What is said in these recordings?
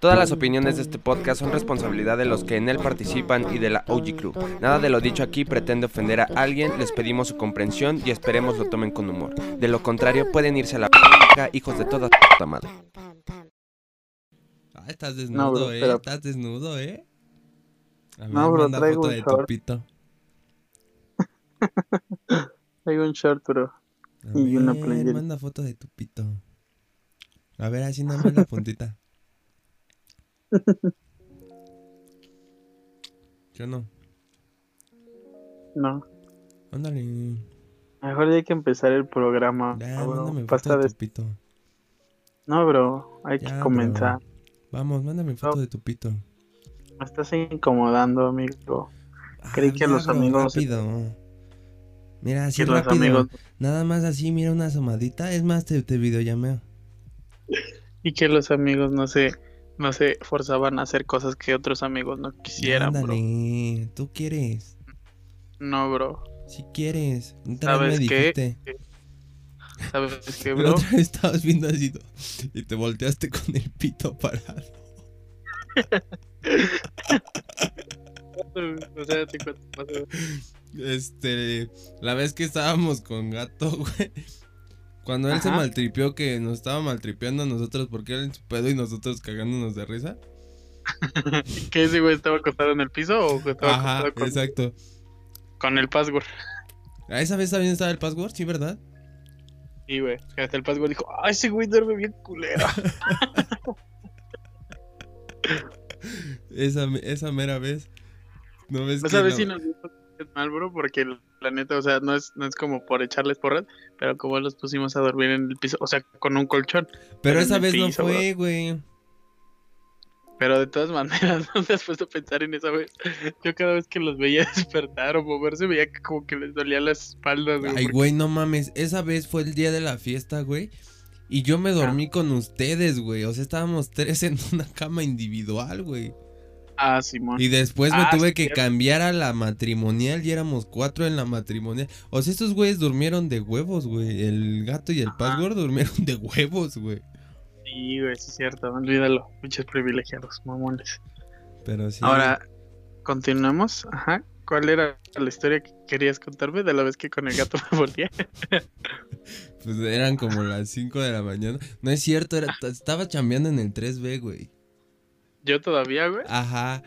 Todas las opiniones de este podcast son responsabilidad de los que en él participan y de la OG Crew. Nada de lo dicho aquí pretende ofender a alguien, les pedimos su comprensión y esperemos lo tomen con humor. De lo contrario, pueden irse a la p hijos de toda puta madre. Ah, estás desnudo, bro, eh. pero- Estás desnudo, eh. A ver, No, bro, manda traigo foto un de short. tu pito. Traigo un short, pero A Y una playera. manda foto de tu pito. A ver, así nada más la puntita. Yo no. no. Ándale. Mejor ya hay que empezar el programa. Ya, bro. mándame foto de tu pito. No, bro, hay Ya, que bro. comenzar. Vamos, mándame foto No. de tu pito. Me estás incomodando, amigo. Creí que ya, los bro, amigos- Rápido. Mira, así rápido. amigos Nada más así, mira una asomadita. Es más, te, te videollameo. y que los amigos no se no se forzaban a hacer cosas que otros amigos no quisieran, bro. Ándale, tú quieres. No, bro. Si quieres. ¿Sabes me qué? ¿Sabes qué, La bro? otra vez estabas viendo así y te volteaste con el pito parado. o sea, te cuento. Este, la vez que estábamos con gato, güey. Cuando él se maltripió, que nos estaba maltripeando a nosotros porque era en su pedo y nosotros cagándonos de risa. ¿Que ese güey estaba acostado en el piso o estaba Ajá, acostado con, exacto. con el password? ¿A esa vez también estaba el password? Sí, ¿verdad? Y güey, hasta el password dijo, ¡ay, ese güey duerme bien culero! Esa, esa mera vez. ¿No ves Esa que vez no- sí nos mal, bro, porque la neta, o sea, no es, no es como por echarles porras, pero como los pusimos a dormir en el piso, o sea, con un colchón. Pero pero esa vez no fue, güey. Pero de todas maneras, no te has puesto a pensar en esa vez. Yo cada vez que los veía despertar o moverse, veía que como que les dolía la espalda, güey. Ay, porque- güey, no mames. Esa vez fue el día de la fiesta, güey. Y yo me dormí con ustedes, güey. O sea, estábamos tres en una cama individual, güey. Ah, Simón. Y después me Ah, tuve sí, que cierto. cambiar a la matrimonial y éramos cuatro en la matrimonial. O sea, estos güeyes durmieron de huevos, güey. El gato y el Ajá. password durmieron de huevos, güey. Sí, güey, sí es cierto, olvídalo. Muchos privilegiados, mamones. Pero sí. Ahora, continuamos. Ajá. ¿Cuál era la historia que querías contarme de la vez que con el gato me volvía? Pues eran como las 5 de la mañana. No es cierto, era, estaba chambeando en el 3B, güey. Yo todavía, güey. Ajá.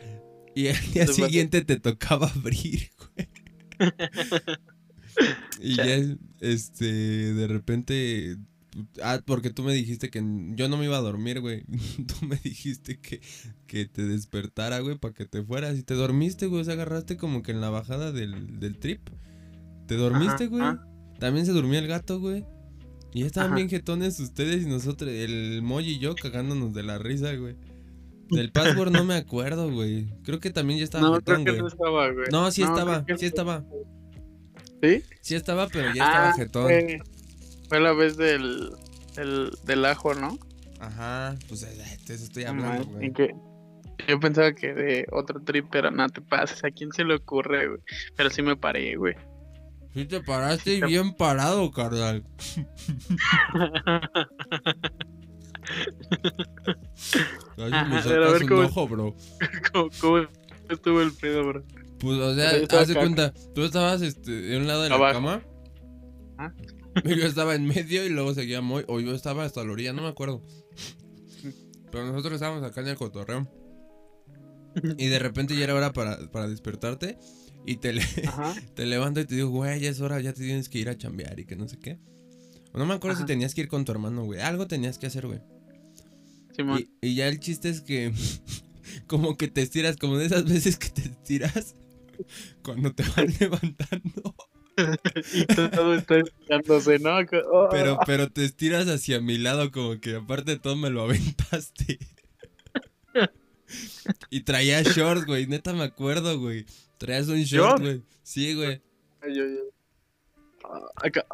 Y el día siguiente te tocaba abrir, güey. y ya, este, de repente. Ah, porque tú me dijiste que yo no me iba a dormir, güey. Tú me dijiste que, que te despertara, güey, para que te fueras. Y te dormiste, güey. O sea, agarraste como que en la bajada del, del trip. Te dormiste, Ajá, güey. También se durmió el gato, güey. Y ya estaban Ajá. bien jetones ustedes y nosotros, el Moy y yo cagándonos de la risa, güey. Del password no me acuerdo, güey. Creo que también ya estaba No, jetón, creo que güey. no estaba, güey. No, sí No, estaba, que sí estaba. ¿Sí? Sí estaba, pero ya estaba Ah, jetón. fue, fue la vez del, del, del ajo, ¿no? Ajá, pues eh, de eso estoy hablando, güey. en yo pensaba que de otro trip, pero no te pases. ¿A quién se le ocurre, güey? Pero sí me paré, güey. Sí te paraste bien parado, carnal. Ay, me pero a ver un cómo- ojo, bro. ¿Cómo, cómo estuvo el pedo, bro? Pues, o sea, haz de cuenta, tú estabas este, de un lado de la cama. Ah. Yo estaba en medio y luego seguía muy. O yo estaba hasta la orilla, no me acuerdo. Pero nosotros estábamos acá en el cotorreo. Y de repente ya era hora para, para despertarte. Y te, le- te levanto y te digo, güey, ya es hora, ya te tienes que ir a chambear y que no sé qué. O no me acuerdo si tenías que ir con tu hermano, güey. Algo tenías que hacer, güey. Simón. Y, y ya el chiste es que como que te estiras, como de esas veces que te estiras cuando te van levantando. Y todo está estirándose, ¿no? Oh. Pero, pero te estiras hacia mi lado, como que aparte de todo me lo aventaste. Y traías shorts, güey. Neta me acuerdo, güey. Traías un short, ¿Short? güey. Sí, güey. Ay, ay, ay. Ah, Acá.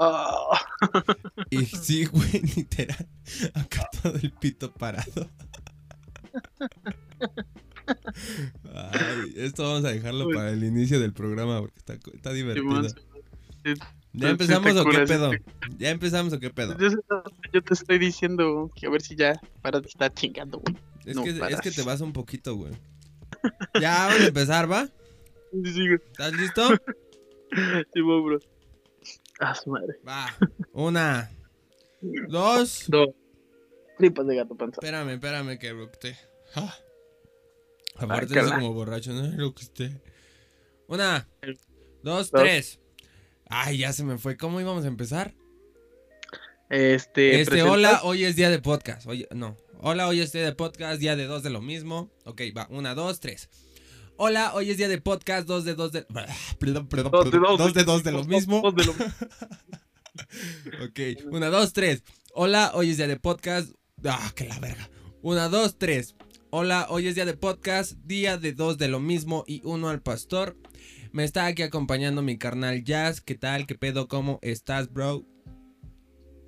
Y sí, güey, literal. Acá todo el pito parado. Ay, esto vamos a dejarlo Uy. para el inicio del programa porque está, está divertido. Sí, ¿Ya empezamos o qué pedo? ¿Ya empezamos o qué pedo? Yo, yo te estoy diciendo que a ver si ya para de estar chingando, güey. Es, No que, es que te vas un poquito, güey. Ya, vamos a empezar, ¿va? Sí, sí, güey. ¿Estás listo? Sí, bro. Ah, su madre. Va. Una. Dos. Dos. Tripas de gato panza. Espérame, espérame que eructé. Ah. Aparte Ay, eso como borracho, ¿no? Eructé. Una. Dos, Dos. tres. Ay, ya se me fue. ¿Cómo íbamos a empezar? Este, Este, ¿presentas? hola, hoy es día de podcast. Oye, no. Hola, hoy es día de podcast, día de dos de lo mismo. Ok, va. Una, dos, tres. Hola, hoy es día de podcast, dos de dos de. Perdón, perdón, Dos de dos. Dos de dos de lo mismo. Dos de lo Ok, una, dos, tres. Hola, hoy es día de podcast. Ah, que la verga. Una, dos, tres. Hola, hoy es día de podcast, día de dos de lo mismo y uno al pastor. Me está aquí acompañando mi carnal Jazz. ¿Qué tal? ¿Qué pedo? ¿Cómo estás, bro?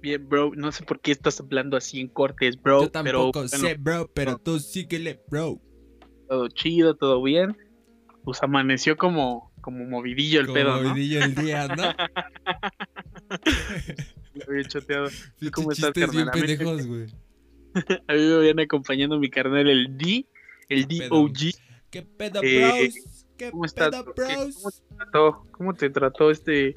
Bien, bro. No sé por qué estás hablando así en cortes, bro. Yo tampoco pero, sé, bro, pero tú síguele, bro. Todo chido, todo bien. Pues amaneció como, como movidillo el Como pedo, ¿no? movidillo el día, ¿no? Lo había choteado. ¿Cómo estás, chistes bien carnal? A mí- pendejos, güey. A mí me viene acompañando mi carnal el D, el pedo? DOG. ¿Qué pedo, Eh, bros? ¿Qué ¿Cómo estás? pedo, bro? ¿Qué- bros? ¿Cómo te trató, cómo te trató este,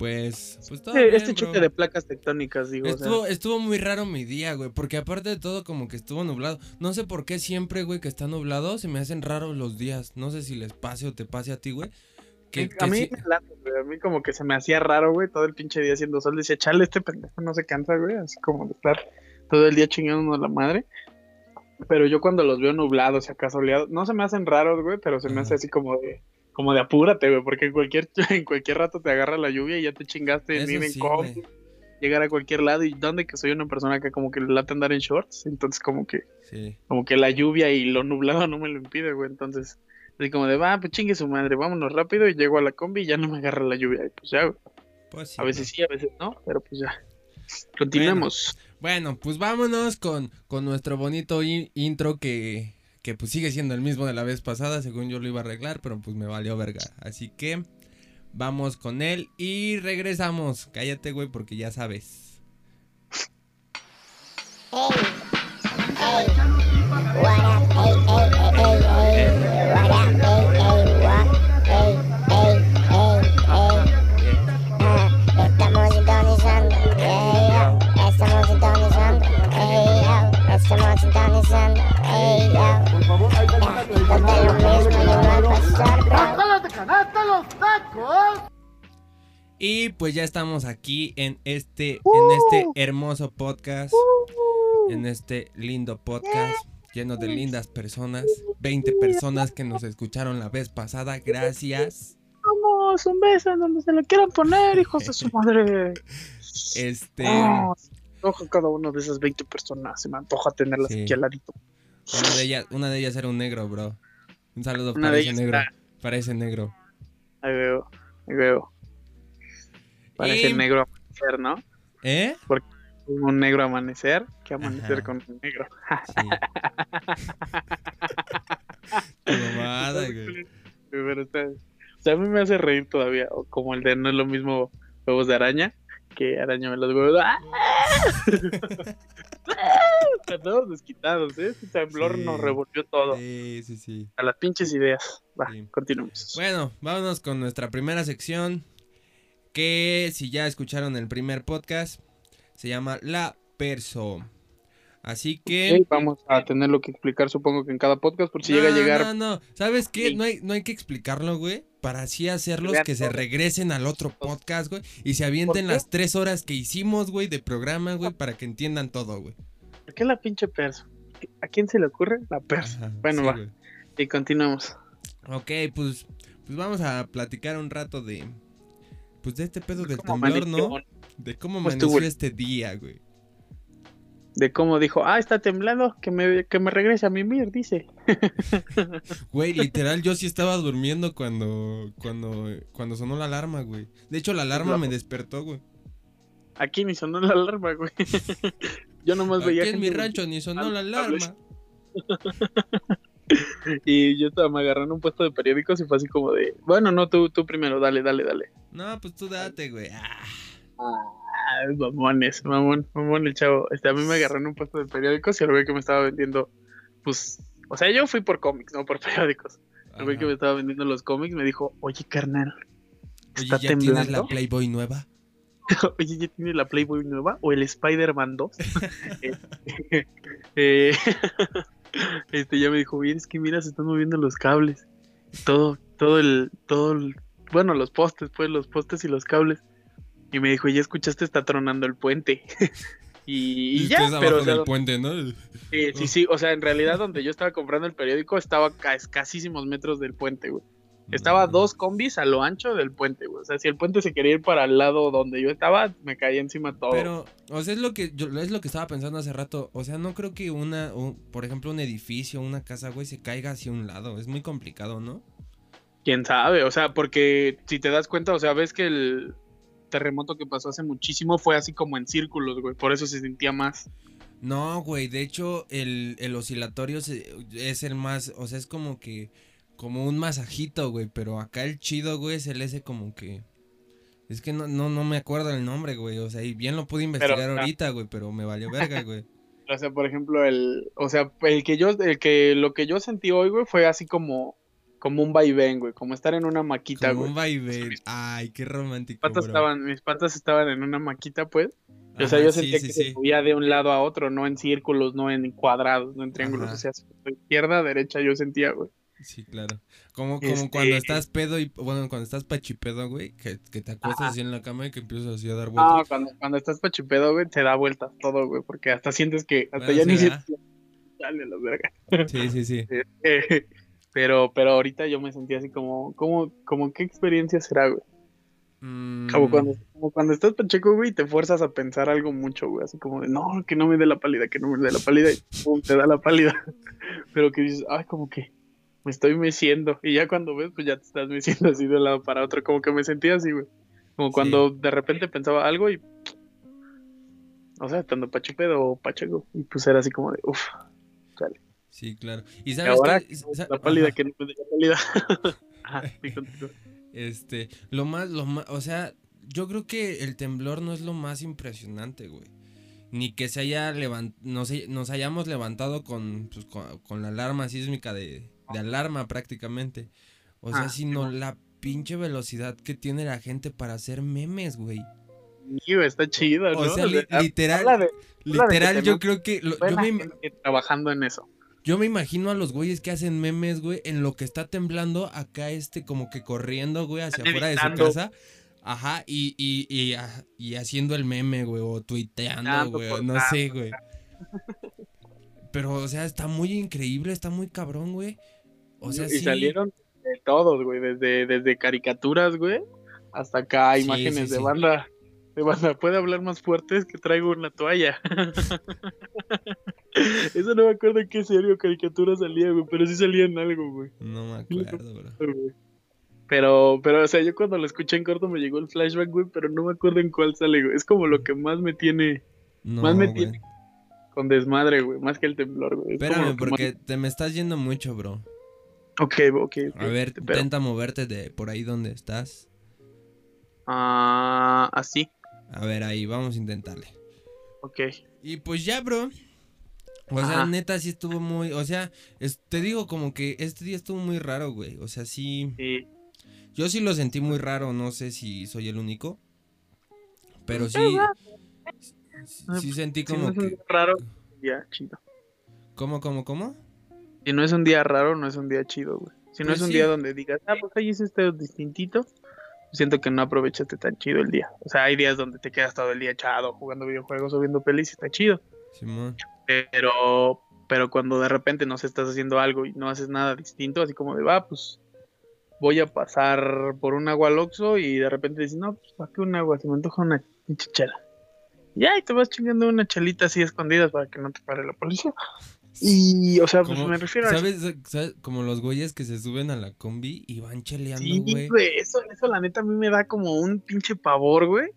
Pues, pues todo este, bien, este bro. choque de placas tectónicas, digo? o sea, Estuvo, estuvo muy raro mi día, güey, porque aparte de todo como que estuvo nublado. No sé por qué siempre, güey, que está nublado se me hacen raros los días. No sé si les pase o te pase a ti, güey. Que, a que mí, sí- me late, güey, a mí como que se me hacía raro, güey, todo el pinche día haciendo sol. Decía, chale, este pendejo no se cansa, güey, así como de estar todo el día chingándonos la madre. Pero yo cuando los veo nublados y acá soleados, no se me hacen raros, güey, pero se me hace así como de, como de apúrate, güey, porque en cualquier, en cualquier rato te agarra la lluvia y ya te chingaste en en sí, combi, güey. llegar a cualquier lado y donde que soy una persona que como que le late andar en shorts, entonces como que Sí. como que la lluvia y lo nublado no me lo impide, güey. Entonces, así como de, va, pues chingue su madre, vámonos rápido y llego a la combi y ya no me agarra la lluvia. Y pues ya, güey. Pues sí, a veces sí, a veces no, pero pues ya. Continuemos. Bueno, pues vámonos con, con nuestro bonito in- intro que, que pues sigue siendo el mismo de la vez pasada, según yo lo iba a arreglar, pero pues me valió verga. Así que vamos con él y regresamos. Cállate, güey, porque ya sabes. Estamos y pues ya estamos aquí en este, en este hermoso podcast, en este lindo podcast lleno de lindas personas, 20 personas que nos escucharon la vez pasada, gracias. Vamos, un beso en donde se lo quieran poner, hijos de su madre. Este, Oh, se antoja cada uno de esas 20 personas. Se me antoja tenerlas Sí. aquí al ladito. Una de ellas, una de ellas era un negro, bro. Un saludo Una para ese negro, era- para ese negro. Ahí veo, ahí veo. Parece Y- negro amanecer, ¿no? ¿Eh? Un negro amanecer que amanecer Ajá. con un negro. Sí. Tu mamada, güey. Pero está- o sea, a mí me hace reír todavía, como el de no es lo mismo huevos de araña, que araña los huevos. ¡Ah! Están todos desquitados, ¿eh? Ese temblor Sí. nos revolvió todo. Sí, sí, sí. A las pinches ideas. Va, Sí. continuemos. Bueno, vámonos con nuestra primera sección. Que si ya escucharon el primer podcast, se llama La Perso. Así que. Vamos a tenerlo que explicar, supongo que en cada podcast, por si no, llega a llegar. No, no, ¿sabes qué? Sí. No hay, no hay que explicarlo, güey. Para así hacerlos que se regresen al otro podcast, güey. Y se avienten las tres horas que hicimos, güey, de programa, güey, para que entiendan todo, güey. ¿Por qué la pinche perso? ¿A quién se le ocurre? La perso. Ajá, Bueno, sí, va. güey. Y continuamos. Ok, pues, pues vamos a platicar un rato de. Pues de este pedo del ¿Cómo temblor? ¿no? De cómo ¿Cómo estuvo amaneció este día, güey. De cómo dijo, ah, está temblando, que me, que me regrese a mimir, dice. Güey, literal, yo sí estaba durmiendo cuando, cuando, cuando sonó la alarma, güey. De hecho, la alarma me despertó, güey. Aquí ni sonó la alarma, güey. Yo nomás veía Aquí en mi rancho ni sonó la alarma. y yo estaba me agarrando un puesto de periódicos y fue así como de, bueno, no, tú, tú primero, dale, dale, dale. No, pues tú date, güey. Ah, Ah, mamones, mamón, mamón el chavo. Este, a mí me agarró en un puesto de periódicos y el güey que me estaba vendiendo pues, o sea, yo fui por cómics, no por periódicos. El güey que me estaba vendiendo los cómics me dijo, oye, carnal, Oye, ¿está ¿ya tienes la temblando? Playboy nueva? Oye, ¿ya tiene la Playboy nueva? ¿O el Spider-Man 2? Eh, eh, este ya me dijo, oye, es que mira, se están moviendo los cables. Todo, todo el, todo el, bueno, los postes, pues, los postes y los cables. Y me dijo, ya escuchaste, está tronando el puente. y, y ya, pero o sea, del puente, ¿no? sí, sí, sí, o sea, en realidad donde yo estaba comprando el periódico estaba a escasísimos metros del puente, güey. Estaba Mm. dos combis a lo ancho del puente, güey. O sea, si el puente se quería ir para el lado donde yo estaba, me caía encima todo. Pero, o sea, es lo que yo es lo que estaba pensando hace rato. O sea, no creo que una, un- por ejemplo, un edificio, una casa, güey, se caiga hacia un lado. Es muy complicado, ¿no? Quién sabe, o sea, porque si te das cuenta, o sea, ves que el terremoto que pasó hace muchísimo fue así como en círculos, güey. Por eso se sentía más. No, güey, de hecho, el, el oscilatorio es el más, o sea, es como que, como un masajito, güey, pero acá el chido, güey, es el ese como que, es que no, no, no me acuerdo el nombre, güey, o sea, y bien lo pude investigar ah. ahorita, güey, pero me valió verga, güey. O sea, por ejemplo, el. O sea, el que yo, el que lo que yo sentí hoy, güey, fue así como. Como un vaivén, güey. Como estar en una maquita, Como güey. un vaivén. Ay, qué romántico, Mis patas bro. estaban, mis patas estaban en una maquita, pues. o sea, yo sentía sí, que sí. se movía de un lado a otro, no en círculos, no en cuadrados, no en triángulos. Ajá. O sea, izquierda derecha yo sentía, güey. Sí, claro. Como, como Este- cuando estás pedo y, bueno, cuando estás pachipedo, güey, que, que te acuestas Ajá. así en la cama y que empiezas así a dar No, vueltas. cuando, cuando estás pachipedo, güey, te da vueltas todo, güey, porque hasta sientes que hasta Bueno, ya ni sientes. Dale la verga. Sí, sí, sí. Eh, pero, pero ahorita yo me sentía así como, como, como qué experiencia será, güey. Como Mm, cuando, como cuando estás pacheco, güey, y te fuerzas a pensar algo mucho, güey, así como de, no, que no me dé la pálida, que no me dé la pálida, y pum, te da la pálida. Pero que dices, ay, como que me estoy meciendo. Y ya cuando ves, pues ya te estás meciendo así de un lado para otro, como que me sentía así, güey. Como cuando de repente pensaba algo y, o sea, estando pachipedo o pacheco, y pues era así como de, uff, Sí, claro. Y sabes ahora que la pálida, ajá. que no me dé la pálida. Ajá, sí, continúa. Este, lo más, lo más, o sea, yo creo que el temblor no es lo más impresionante, güey. Ni que se haya levant nos, nos hayamos levantado con, pues, con, con la alarma sísmica de, de alarma prácticamente. O sea, Ah, sino la pinche velocidad que tiene la gente para hacer memes, güey. Está chido, ¿no? O sea, li- literal, de- literal, yo creo que lo- yo, me, trabajando en eso. Yo me imagino a los güeyes que hacen memes, güey, en lo que está temblando acá este como que corriendo, güey, hacia afuera de su casa. Ajá, y, y, y, ah, y haciendo el meme, güey, o tuiteando, güey, no sé, güey. Pero, o sea, está muy increíble, está muy cabrón, güey. O sea, y sí. salieron de todos, güey, desde, desde caricaturas, güey, hasta acá Sí, imágenes sí, de sí. banda. De banda, puede hablar más fuerte es que traigo una toalla. Eso no me acuerdo en qué serie o caricatura salía, güey, pero sí salía en algo, güey. No me acuerdo, bro. Pero, pero, o sea, yo cuando lo escuché en corto me llegó el flashback, güey, pero no me acuerdo en cuál sale, güey. Es como lo que más me tiene No, Más me güey. tiene- con desmadre, güey, más que el temblor, güey. Es Espérame, más- porque te me estás yendo mucho, bro. Ok, ok. A ver, intenta moverte de por ahí donde estás. Ah, así, A ver, ahí, vamos a intentarle. ok. Y pues ya, bro. O sea, neta, sí estuvo muy. O sea, es- te digo como que este día estuvo muy raro, güey. O sea, sí. Sí. Yo sí lo sentí muy raro. No sé si soy el único. Pero sí. Sí, sí sentí Si no como es un que. día raro, es día chido. ¿Cómo, cómo, cómo? Si no es un día raro, no es un día chido, güey. Si no Pues es un sí. día donde digas, ah, pues ahí hice este distintito, siento que no aprovechaste tan chido el día. O sea, hay días donde te quedas todo el día echado jugando videojuegos o viendo pelis y está chido. Simón. Pero, pero cuando de repente no sé, estás haciendo algo y no haces nada distinto, así como de, va, pues voy a pasar por un agua al Oxxo y de repente dices, no, pues ¿para qué un agua? Se me antoja una pinche chela. Y ahí te vas chingando una chelita así escondidas para que no te pare la policía. Y, o sea, pues me refiero a... ¿sabes? Como los güeyes que se suben a la combi y van cheleando, Sí, güey. güey, eso, eso la neta a mí me da como un pinche pavor, güey.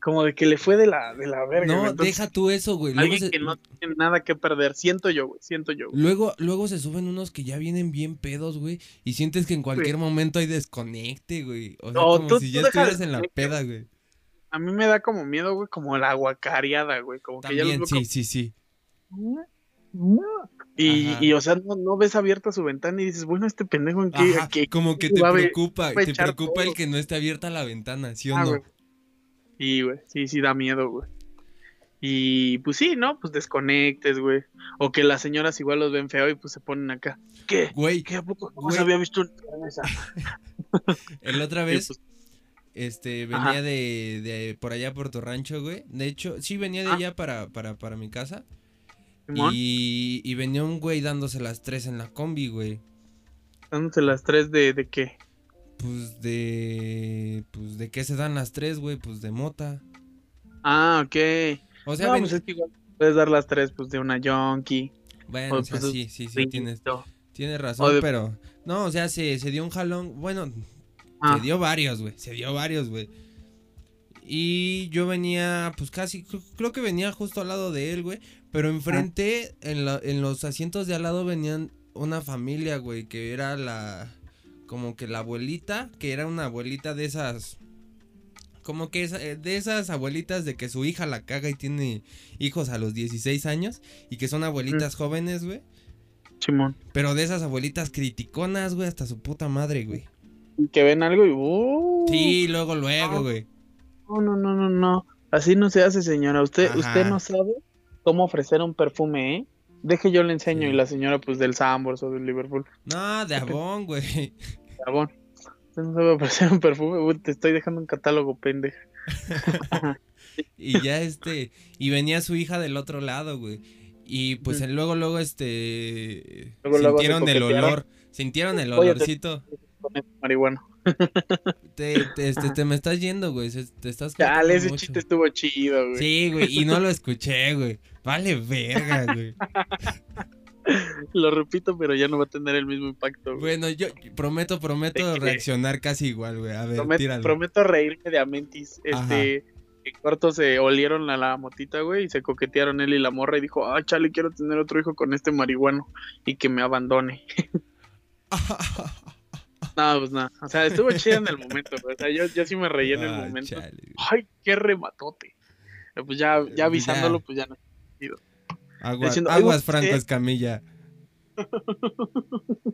Como de que le fue de la, de la verga. No, Entonces, deja tú eso, güey. Luego Alguien se, que no tiene nada que perder. Siento yo, güey. Siento yo. güey. luego, luego se suben unos que ya vienen bien pedos, güey. Y sientes que en cualquier momento hay desconecte, güey. O sea, No, como tú- si tú ya estuvieras en la peda, güey. A mí me da como miedo, güey, como la aguacareada, güey. Como que ya También, los sí, sí, sí. como... Y, y, o sea, no, no ves abierta su ventana y dices, bueno, este pendejo en qué, Ajá, a qué- como que te a preocupa, a te preocupa el que no esté abierta la ventana, ¿sí o Ah, no? Sí, güey, sí, sí da miedo, güey. Y pues sí, ¿no? Pues desconectes, güey. O que las señoras igual los ven feo y pues se ponen acá. ¿Qué? Güey, ¿Qué? ¿A poco no había visto una esa? el otra Y, vez, pues, este, venía de, de por allá por tu rancho, güey. De hecho, sí venía de Ah. allá para, para, para mi casa. Y, y venía un güey dándose las tres en la combi, güey. dándose las tres de, de qué. Pues de. Pues de qué se dan las tres, güey. Pues de mota. Ah, ok. O sea, no, ven- pues es que igual puedes dar las tres, pues de una yonki. bueno, o o sea, pues, sí, sí, sí, tienes, tienes razón, de- pero. No, o sea, se, se dio un jalón. Bueno, Ah, Se dio varios, güey. Se dio varios, güey. Y yo venía, pues casi, cr- creo que venía justo al lado de él, güey. Pero enfrente, en, la- en los asientos de al lado venían una familia, güey, que era la, como que la abuelita, que era una abuelita de esas, como que esa- eh, de esas abuelitas de que su hija la caga y tiene hijos a los 16 años y que son abuelitas jóvenes, güey. Simón. Pero de esas abuelitas criticonas, güey, hasta su puta madre, güey. Que ven algo y. Uh, Sí, luego, luego, Ah. güey. No, no, no, no, no. Así no se hace, señora. Usted, Ajá. usted no sabe cómo ofrecer un perfume, ¿eh? Deje yo le enseño. Sí. Y la señora, pues del Sambors o del Liverpool. No, de abón, güey. Carbón. Usted no sabe ofrecer un perfume. Uy, te estoy dejando un catálogo, pendeja. Y ya este, y venía su hija del otro lado, güey. Y pues luego, luego, este, Luego, sintieron el olor, sintieron el Oye, te- olorcito. Este marihuana. Te, te, este, te me estás yendo, güey, te estás Dale, ese mucho. chiste estuvo chido, güey. Sí, güey, y no lo escuché, güey. Vale verga, güey. Lo repito, pero ya no va a tener el mismo impacto, güey. Bueno, yo prometo, prometo reaccionar casi igual, güey. A ver, Promet- tíralo. prometo reírme de Amentis. Este, en corto se olieron a la motita, güey, y se coquetearon él y la morra y dijo, ah, chale, quiero tener otro hijo con este marihuano y que me abandone. No, pues nada. O sea, estuvo chido en el momento, güey. O sea, yo, yo sí me reí en el Ah, momento. chale. Ay, qué rematote. Pues ya, ya avisándolo, Ya. pues ya no. Agua- diciendo, "Ay, aguas, Franco ¿qué?" Escamilla.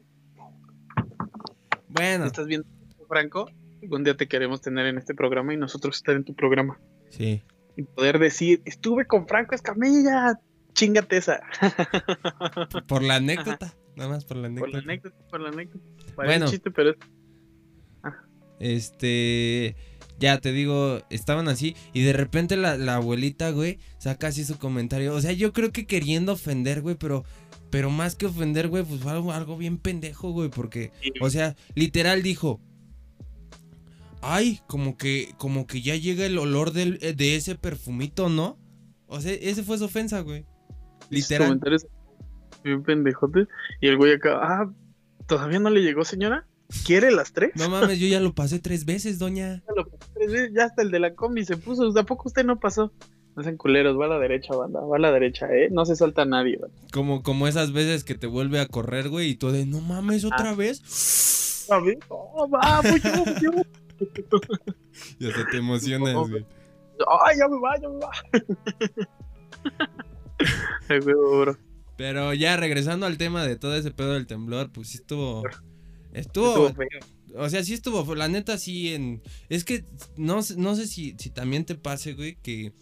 Bueno, ¿Estás viendo, Franco? Algún día te queremos tener en este programa y nosotros estar en tu programa. sí. Y poder decir, estuve con Franco Escamilla. Chingate esa. Por la anécdota. Nada más por la anécdota. Por la anécdota, por la anécdota. Parece Bueno. chiste, pero es Este. Ya te digo, estaban así. Y de repente la, la abuelita, güey, saca así su comentario. O sea, yo creo que queriendo ofender, güey, pero. Pero más que ofender, güey, pues fue algo, algo bien pendejo, güey. Porque, o sea, literal dijo. Ay, como que, como que ya llega el olor del, eh, de ese perfumito, ¿no? O sea, ese fue su ofensa, güey. Literal. comentarios bien pendejotes. Y el güey acá, ah, ¿todavía no le llegó, señora? ¿Quiere las tres? No mames, yo ya lo pasé tres veces, doña. Ya lo pasó tres veces, ya hasta el de la combi se puso. ¿A poco usted no pasó? No sean culeros, va a la derecha, banda, va a la derecha, ¿eh? No se salta nadie, banda. Como, como esas veces que te vuelve a correr, güey, y tú de, no mames, otra vez. A ver, oh, va, voy yo, voy yo. Ya se te emocionas, güey. Ay, ya me va, ya me va. Pero ya regresando al tema de todo ese pedo del temblor, pues sí estuvo. Estuvo. O sea, sí estuvo. La neta, sí en. Es que no, sé- no sé si, si también te pase, güey, que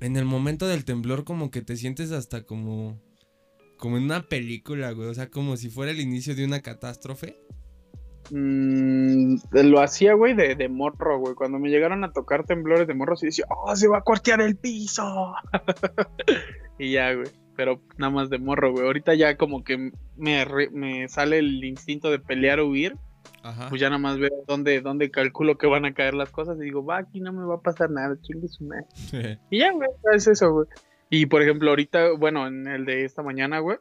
en el momento del temblor, como que te sientes hasta como. Como en una película, güey. O sea, como si fuera el inicio de una catástrofe. Mm, lo hacía, güey, de, de morro, güey. Cuando me llegaron a tocar temblores de morro, sí decía, ¡oh, se va a cuartear el piso! y ya, güey. Pero nada más de morro, güey. Ahorita ya como que me, re- me sale el instinto de pelear o huir. Ajá. Pues ya nada más veo dónde, dónde calculo que van a caer las cosas. Y digo, va, aquí no me va a pasar nada, chingue su madre. Y ya, güey, es eso, güey. Y por ejemplo, ahorita, bueno, en el de esta mañana, güey,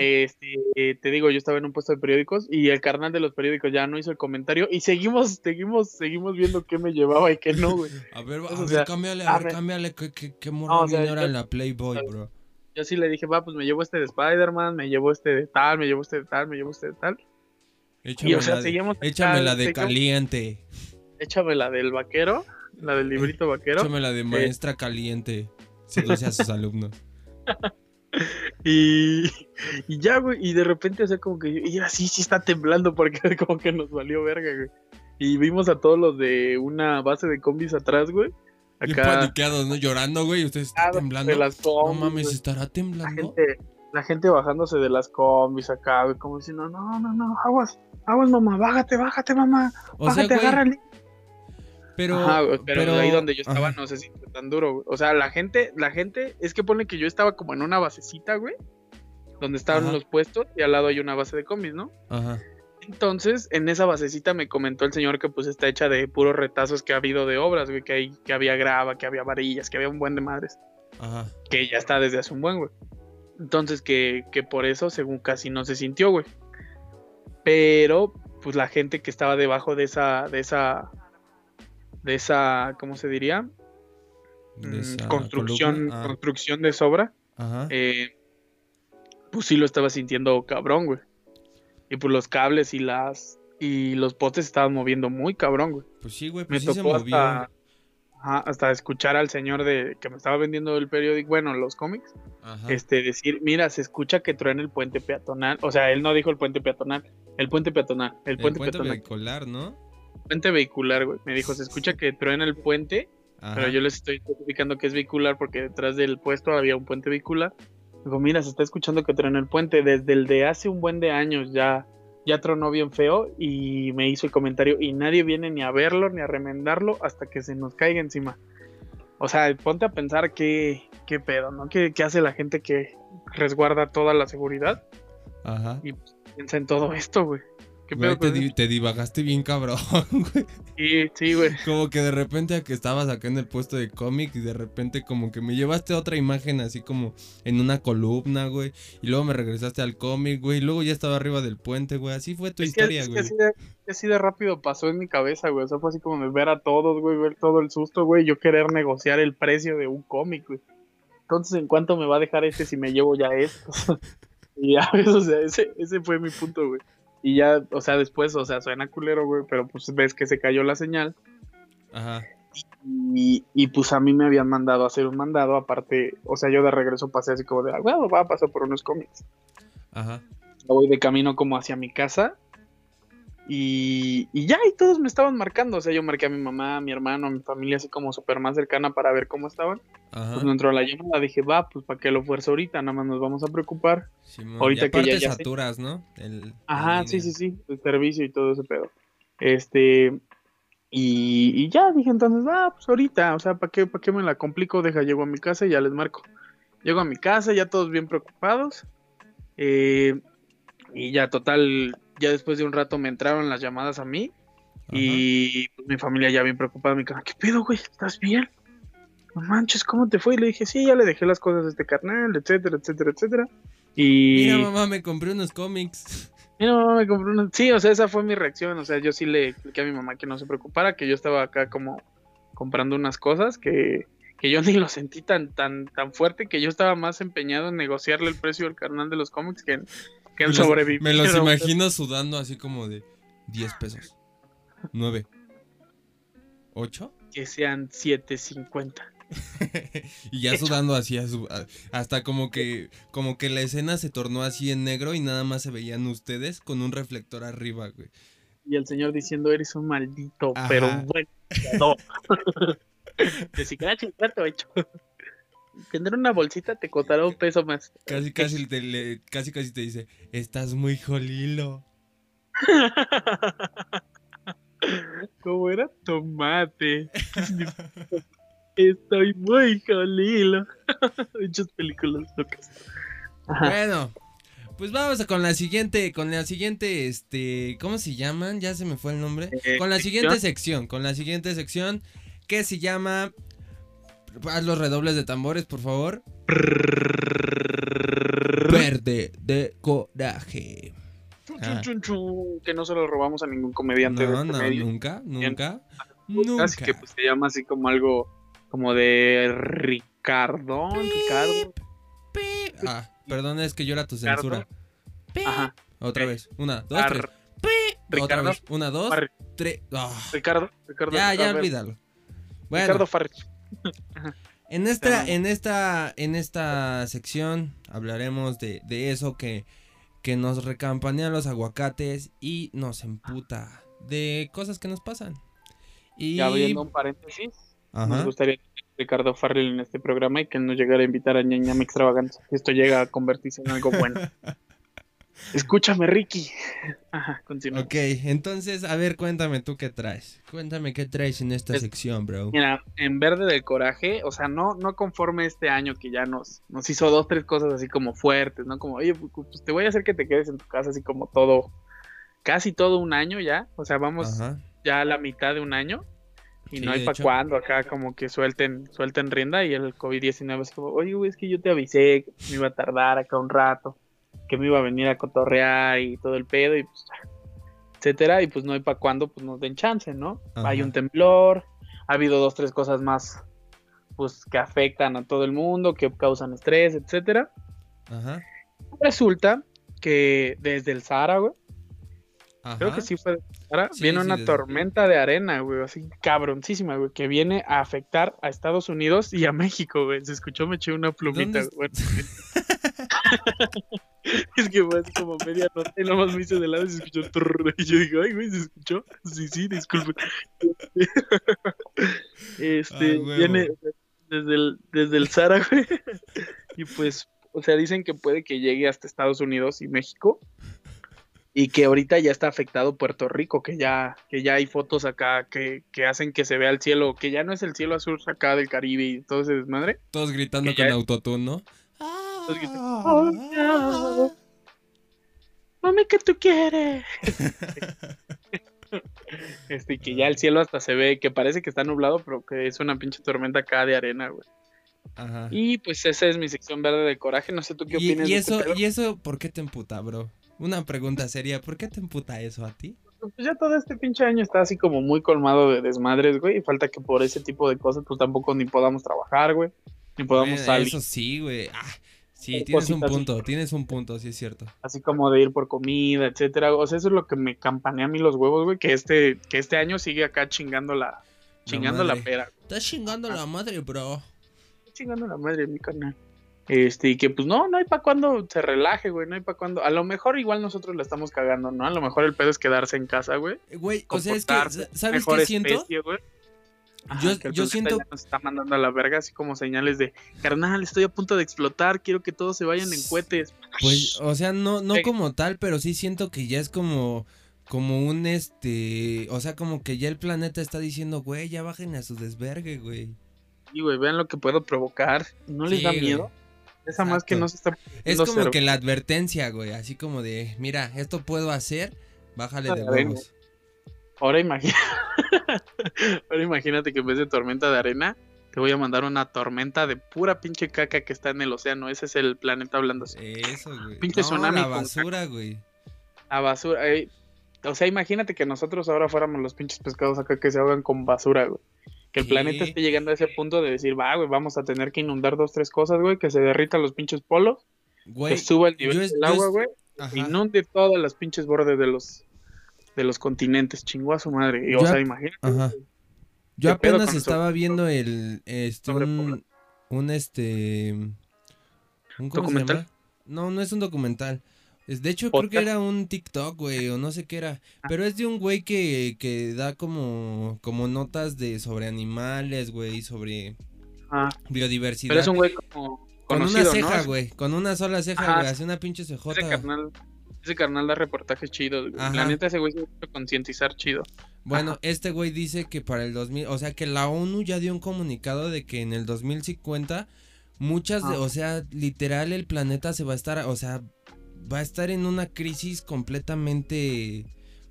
este, eh, te digo, yo estaba en un puesto de periódicos y el carnal de los periódicos ya no hizo el comentario y seguimos, seguimos, seguimos viendo qué me llevaba y qué no, güey. A ver, a o ver, sea, cámbiale, a a ver, ver. cámbiale. ¿Qué, qué, qué morra No, o sea, viene ahora yo- en la Playboy, bro? Yo sí le dije, va, pues me llevo este de Spider-Man, me llevo este de tal, me llevo este de tal, me llevo este de tal. Échame Y o sea, la de, seguimos. échame la de caliente. Échame la del vaquero, la del librito vaquero. Échame la de maestra caliente. Seduce a sus alumnos. Y, y ya, güey, y de repente, o sea, como que, y era, sí, sí está temblando porque como que nos valió verga, güey. Y vimos a todos los de una base de combis atrás, güey. Bien Acá, paniqueados, ¿no? Llorando, güey. Ustedes están temblando. de las No combis, mames, güey. ¿estará la temblando? gente, la gente bajándose de las combis acá, güey, como diciendo, no, no, no, aguas, aguas, mamá, bájate, bájate, mamá, O sea, bájate, güey, agárrale. pero... Ajá, güey, pero, ahí donde yo estaba ajá. no se sintió tan duro, güey. O sea, la gente, la gente, es que pone que yo estaba como en una basecita, güey, donde estaban Ajá. los puestos y al lado hay una base de combis, ¿no? Ajá. Entonces, en esa basecita me comentó el señor que pues está hecha de puros retazos que ha habido de obras, güey, que, hay, que había grava, que había varillas, que había un buen de madres, Ajá. que ya está desde hace un buen, güey. Entonces, que, que por eso, según casi no se sintió, güey. Pero, pues la gente que estaba debajo de esa, de esa, de esa, ¿cómo se diría? De Mm, esa construcción. Ah, construcción de sobra, Ajá. eh, pues sí lo estaba sintiendo cabrón, güey. Y pues los cables y las y los potes estaban moviendo muy cabrón, güey. Pues sí, güey, Me pues sí se tocó hasta, ajá, hasta escuchar al señor de que me estaba vendiendo el periódico, bueno, los cómics, Ajá. este decir, mira, se escucha que truena el puente peatonal. O sea, él no dijo el puente peatonal, el puente peatonal, el El puente, puente peatonal, vehicular, ¿no? puente vehicular, güey. Me dijo, se escucha que truena el puente Ajá. pero yo les estoy especificando que es vehicular porque detrás del puesto había un puente vehicular. Digo, mira, se está escuchando que tronó el puente desde el de hace un buen de años ya, ya tronó bien feo y me hizo el comentario y nadie viene ni a verlo ni a remendarlo hasta que se nos caiga encima. O sea, ponte a pensar qué, qué pedo, ¿no? ¿Qué, qué hace la gente que resguarda toda la seguridad? Ajá. Y pues, piensa en todo esto, güey. ¿Qué Güey, pedo te, di- eso? te divagaste bien cabrón, güey. Sí, sí, güey. Como que de repente a que estabas acá en el puesto de cómic y de repente como que me llevaste a otra imagen así como en una columna, güey. Y luego me regresaste al cómic, güey. Y luego ya estaba arriba del puente, güey. Así fue tu Es que, historia, es que güey. así, de, así de rápido pasó en mi cabeza, güey. O sea, fue así como ver a todos, güey, ver todo el susto, güey. Yo querer negociar el precio de un cómic, güey. Entonces, ¿en cuánto me va a dejar este si me llevo ya esto? y ya, ves, o sea, ese, ese fue mi punto, güey. Y ya, o sea, después, o sea, suena culero, güey, pero pues ves que se cayó la señal. Ajá. Y, y pues a mí me habían mandado a hacer un mandado, aparte, o sea, yo de regreso pasé así como de, ah, bueno, va a pasar por unos cómics. Ajá. voy de camino como hacia mi casa y, y ya, y todos me estaban marcando, o sea, yo marqué a mi mamá, a mi hermano, a mi familia así como súper más cercana para ver cómo estaban. Ajá. Pues no entró la llamada, dije, va, pues para que lo fuerza ahorita, nada más nos vamos a preocupar. Ahorita y que ya- ya sé. saturas, ¿no? El, Ajá, sí, sí, sí, el servicio y todo ese pedo. Este, y, y ya dije entonces, ah, pues ahorita, o sea, ¿para qué, para qué me la complico? Deja, llego a mi casa y ya les marco. Llego a mi casa, ya todos bien preocupados. eh, y ya, total, ya después de un rato me entraron las llamadas a mí. Y pues, mi familia ya bien preocupada, mi cara, ¿qué pedo, güey? ¿Estás bien? No manches, ¿cómo te fue? Y le dije, sí, ya le dejé las cosas a este carnal, etcétera, etcétera, etcétera. Y Mira, mamá, me compré unos cómics. Mira, mamá, me compré una... Sí, o sea, esa fue mi reacción. O sea, yo sí le expliqué a mi mamá que no se preocupara, que yo estaba acá como comprando unas cosas que, que yo ni lo sentí tan, tan, tan fuerte, que yo estaba más empeñado en negociarle el precio del carnal de los cómics que en, que Me los- sobrevivir. Me los imagino sudando así como de 10 pesos. 9. 8. Que sean 7.50. y ya sudando así a su- a- hasta como que como que la escena se tornó así en negro y nada más se veían ustedes con un reflector arriba, güey. Y el señor diciendo, eres un maldito, Ajá. pero un buen no. que si hecho. Tener una bolsita te costará un peso más. Casi casi te, le- casi casi te dice, "Estás muy jolilo." ¿Cómo era? Tomate. Estoy muy jolilo. Muchas películas locas. Ajá. Bueno, pues vamos a con la siguiente, con la siguiente, este, ¿cómo se llaman? Ya se me fue el nombre. Eh, Con la siguiente sección, con la siguiente sección que se llama... Haz los redobles de tambores, por favor. Verde de coraje. Ah. Que no se lo robamos a ningún comediante No, de no, comedia. nunca, nunca, Así nunca. que pues se llama así como algo como de Ricardo. Ricardo. Ah, perdón, es que yo era tu Ricardo. censura. Ajá. Otra vez, una, dos, Ar- tres. Otra Ricardo. vez, una, dos, Farri- tres. Ah, Ricardo. Ricardo. ya, ya, olvídalo. Bueno, Ricardo Farrich. En esta, en esta, en esta sección hablaremos de, de eso que, que nos recampanean los aguacates y nos emputa. De cosas que nos pasan. Y. Y abriendo un paréntesis, nos gustaría a Ricardo Farrell en este programa y que nos llegara a invitar a ñañame extravaganza. Esto llega a convertirse en algo bueno. Escúchame, Ricky. Ajá, continúa. Ok, entonces, a ver, cuéntame tú qué traes. Cuéntame qué traes en esta Es- sección, bro. Mira, en verde del coraje, o sea, no, no conforme este año que ya nos, nos hizo dos, tres cosas así como fuertes, ¿no? Como, oye, pues pues, te voy a hacer que te quedes en tu casa así como todo, casi todo un año ya, o sea, vamos Ajá. ya a la mitad de un año y Sí, no hay para cuándo acá como que suelten, suelten rienda y el COVID-19 es como, oye, güey, es que yo te avisé que me iba a tardar acá un rato, que me iba a venir a cotorrear y todo el pedo y pues, etcétera, y pues no hay para cuándo, pues nos den chance, ¿no? Ajá. Hay un temblor, ha habido dos, tres cosas más, pues que afectan a todo el mundo, que causan estrés, etcétera. Ajá. Resulta que desde el Sahara, güey, Ajá. Creo que sí fue de Sahara. Sí, viene sí, una tormenta de arena, güey, así cabroncísima, güey, que viene a afectar a Estados Unidos y a México, güey. Se escuchó, me eché una plumita, ¿Dónde güey. es que fue así como media nota y nomás me hice de lado y se escuchó. trrr, y yo digo, ay, güey, ¿se escuchó? Sí, sí, disculpe. este, Ah, viene desde el, desde el Sahara, güey. y pues, o sea, dicen que puede que llegue hasta Estados Unidos y México y que ahorita ya está afectado Puerto Rico, que ya, que ya hay fotos acá que, que hacen que se vea el cielo, que ya no es el cielo azul acá del Caribe y todo ese desmadre. Todos gritando con autotune, ¿no? Gritan, "Oh, no. Mami, ¿qué tú quieres? este, y que ya el cielo hasta se ve, que parece que está nublado, pero que es una pinche tormenta acá de arena, güey. Ajá. Y pues esa es mi sección verde de coraje, no sé tú qué Y, opinas y de este eso, y eso, ¿por qué te emputa, bro? Una pregunta seria, ¿por qué te emputa eso a ti? Pues ya todo este pinche año está así como muy colmado de desmadres, güey. Y falta que por ese tipo de cosas, pues tampoco ni podamos trabajar, güey. Ni podamos Bueno, salir. Eso sí, güey. Ah, sí, tienes un así. punto, tienes un punto, sí es cierto. Así como de ir por comida, etcétera. O sea, eso es lo que me campanea a mí los huevos, güey. Que este, que este año sigue acá chingando la, chingando la, madre. pera. Estás chingando la madre, bro. Chingando la madre mi canal. Este, y que pues no, no hay para cuando se relaje, güey. No hay para cuando. A lo mejor igual nosotros la estamos cagando, ¿no? A lo mejor el pedo es quedarse en casa, güey. Güey, o sea, es que, ¿sabes qué siento? especie, güey. Ajá, Yo- que el yo siento- Nos está mandando a la verga, así como señales de carnal, estoy a punto de explotar, quiero que todos se vayan en cohetes. Pues, o sea, no, no Sí. como tal, pero sí siento que ya es como, como un este, o sea, como que ya el planeta está diciendo, güey, ya bajen a su desvergue, güey. Y güey, vean lo que puedo provocar. ¿No les Sí, da güey. miedo? Esa más que Exacto. no se está. Es como cero. que la advertencia, güey, así como de, mira, esto puedo hacer, bájale de Ah, venga. huevos. Ahora imagina. Ahora imagínate que en vez de tormenta de arena, te voy a mandar una tormenta de pura pinche caca que está en el océano. Ese es el planeta hablando así. Eso, güey. Pinche no, tsunami la basura, güey. A basura. eh, O sea, imagínate que nosotros ahora fuéramos los pinches pescados acá que se ahogan con basura, güey. Que el planeta esté llegando a ese punto de decir, va, güey, vamos a tener que inundar dos, tres cosas, güey, que se derritan los pinches polos, Güey, que suba el nivel es- del agua, es- güey, ajá. inunde todas las pinches bordes de los de los continentes, chingó a su madre. Y, o Yo- sea, imagínate. Ajá. Yo ¿Qué pedo apenas estaba viendo el este un, este un ¿cómo se ¿Documental? No, no es un documental. Es, de hecho, creo que era un TikTok, güey, o no sé qué era. Ah. Pero es de un güey que, que da como, como notas de sobre animales, güey, sobre Ah, biodiversidad. pero es un güey como con una ceja, ¿no? güey. Con una sola ceja, Ajá, güey. Hace una pinche Ese cejota. carnal, ese carnal da reportajes chidos. La neta, ese güey se puede concientizar chido. Bueno, Ajá. este güey dice que para el 2000, o sea que la ONU ya dio un comunicado de que en el 2050 muchas de, Ah. o sea, literal el planeta se va a estar, o sea, va a estar en una crisis completamente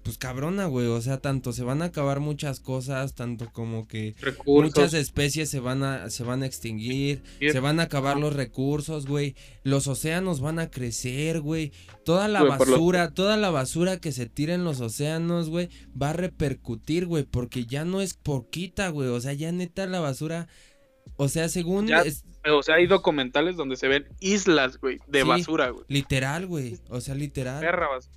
pues cabrona, güey, o sea, tanto se van a acabar muchas cosas, tanto como que Recursos. muchas especies se van a se van a extinguir, Sí. se van a acabar los recursos, güey. Los océanos van a crecer, güey. Toda la Güey, basura, toda la basura que se tira en los océanos, güey, va a repercutir, güey, porque ya no es poquita, güey. O sea, ya neta la basura, o sea, según Ya- es O sea, hay documentales donde se ven islas, güey, de Sí. basura, güey. literal, güey. O sea, literal. Perra basura.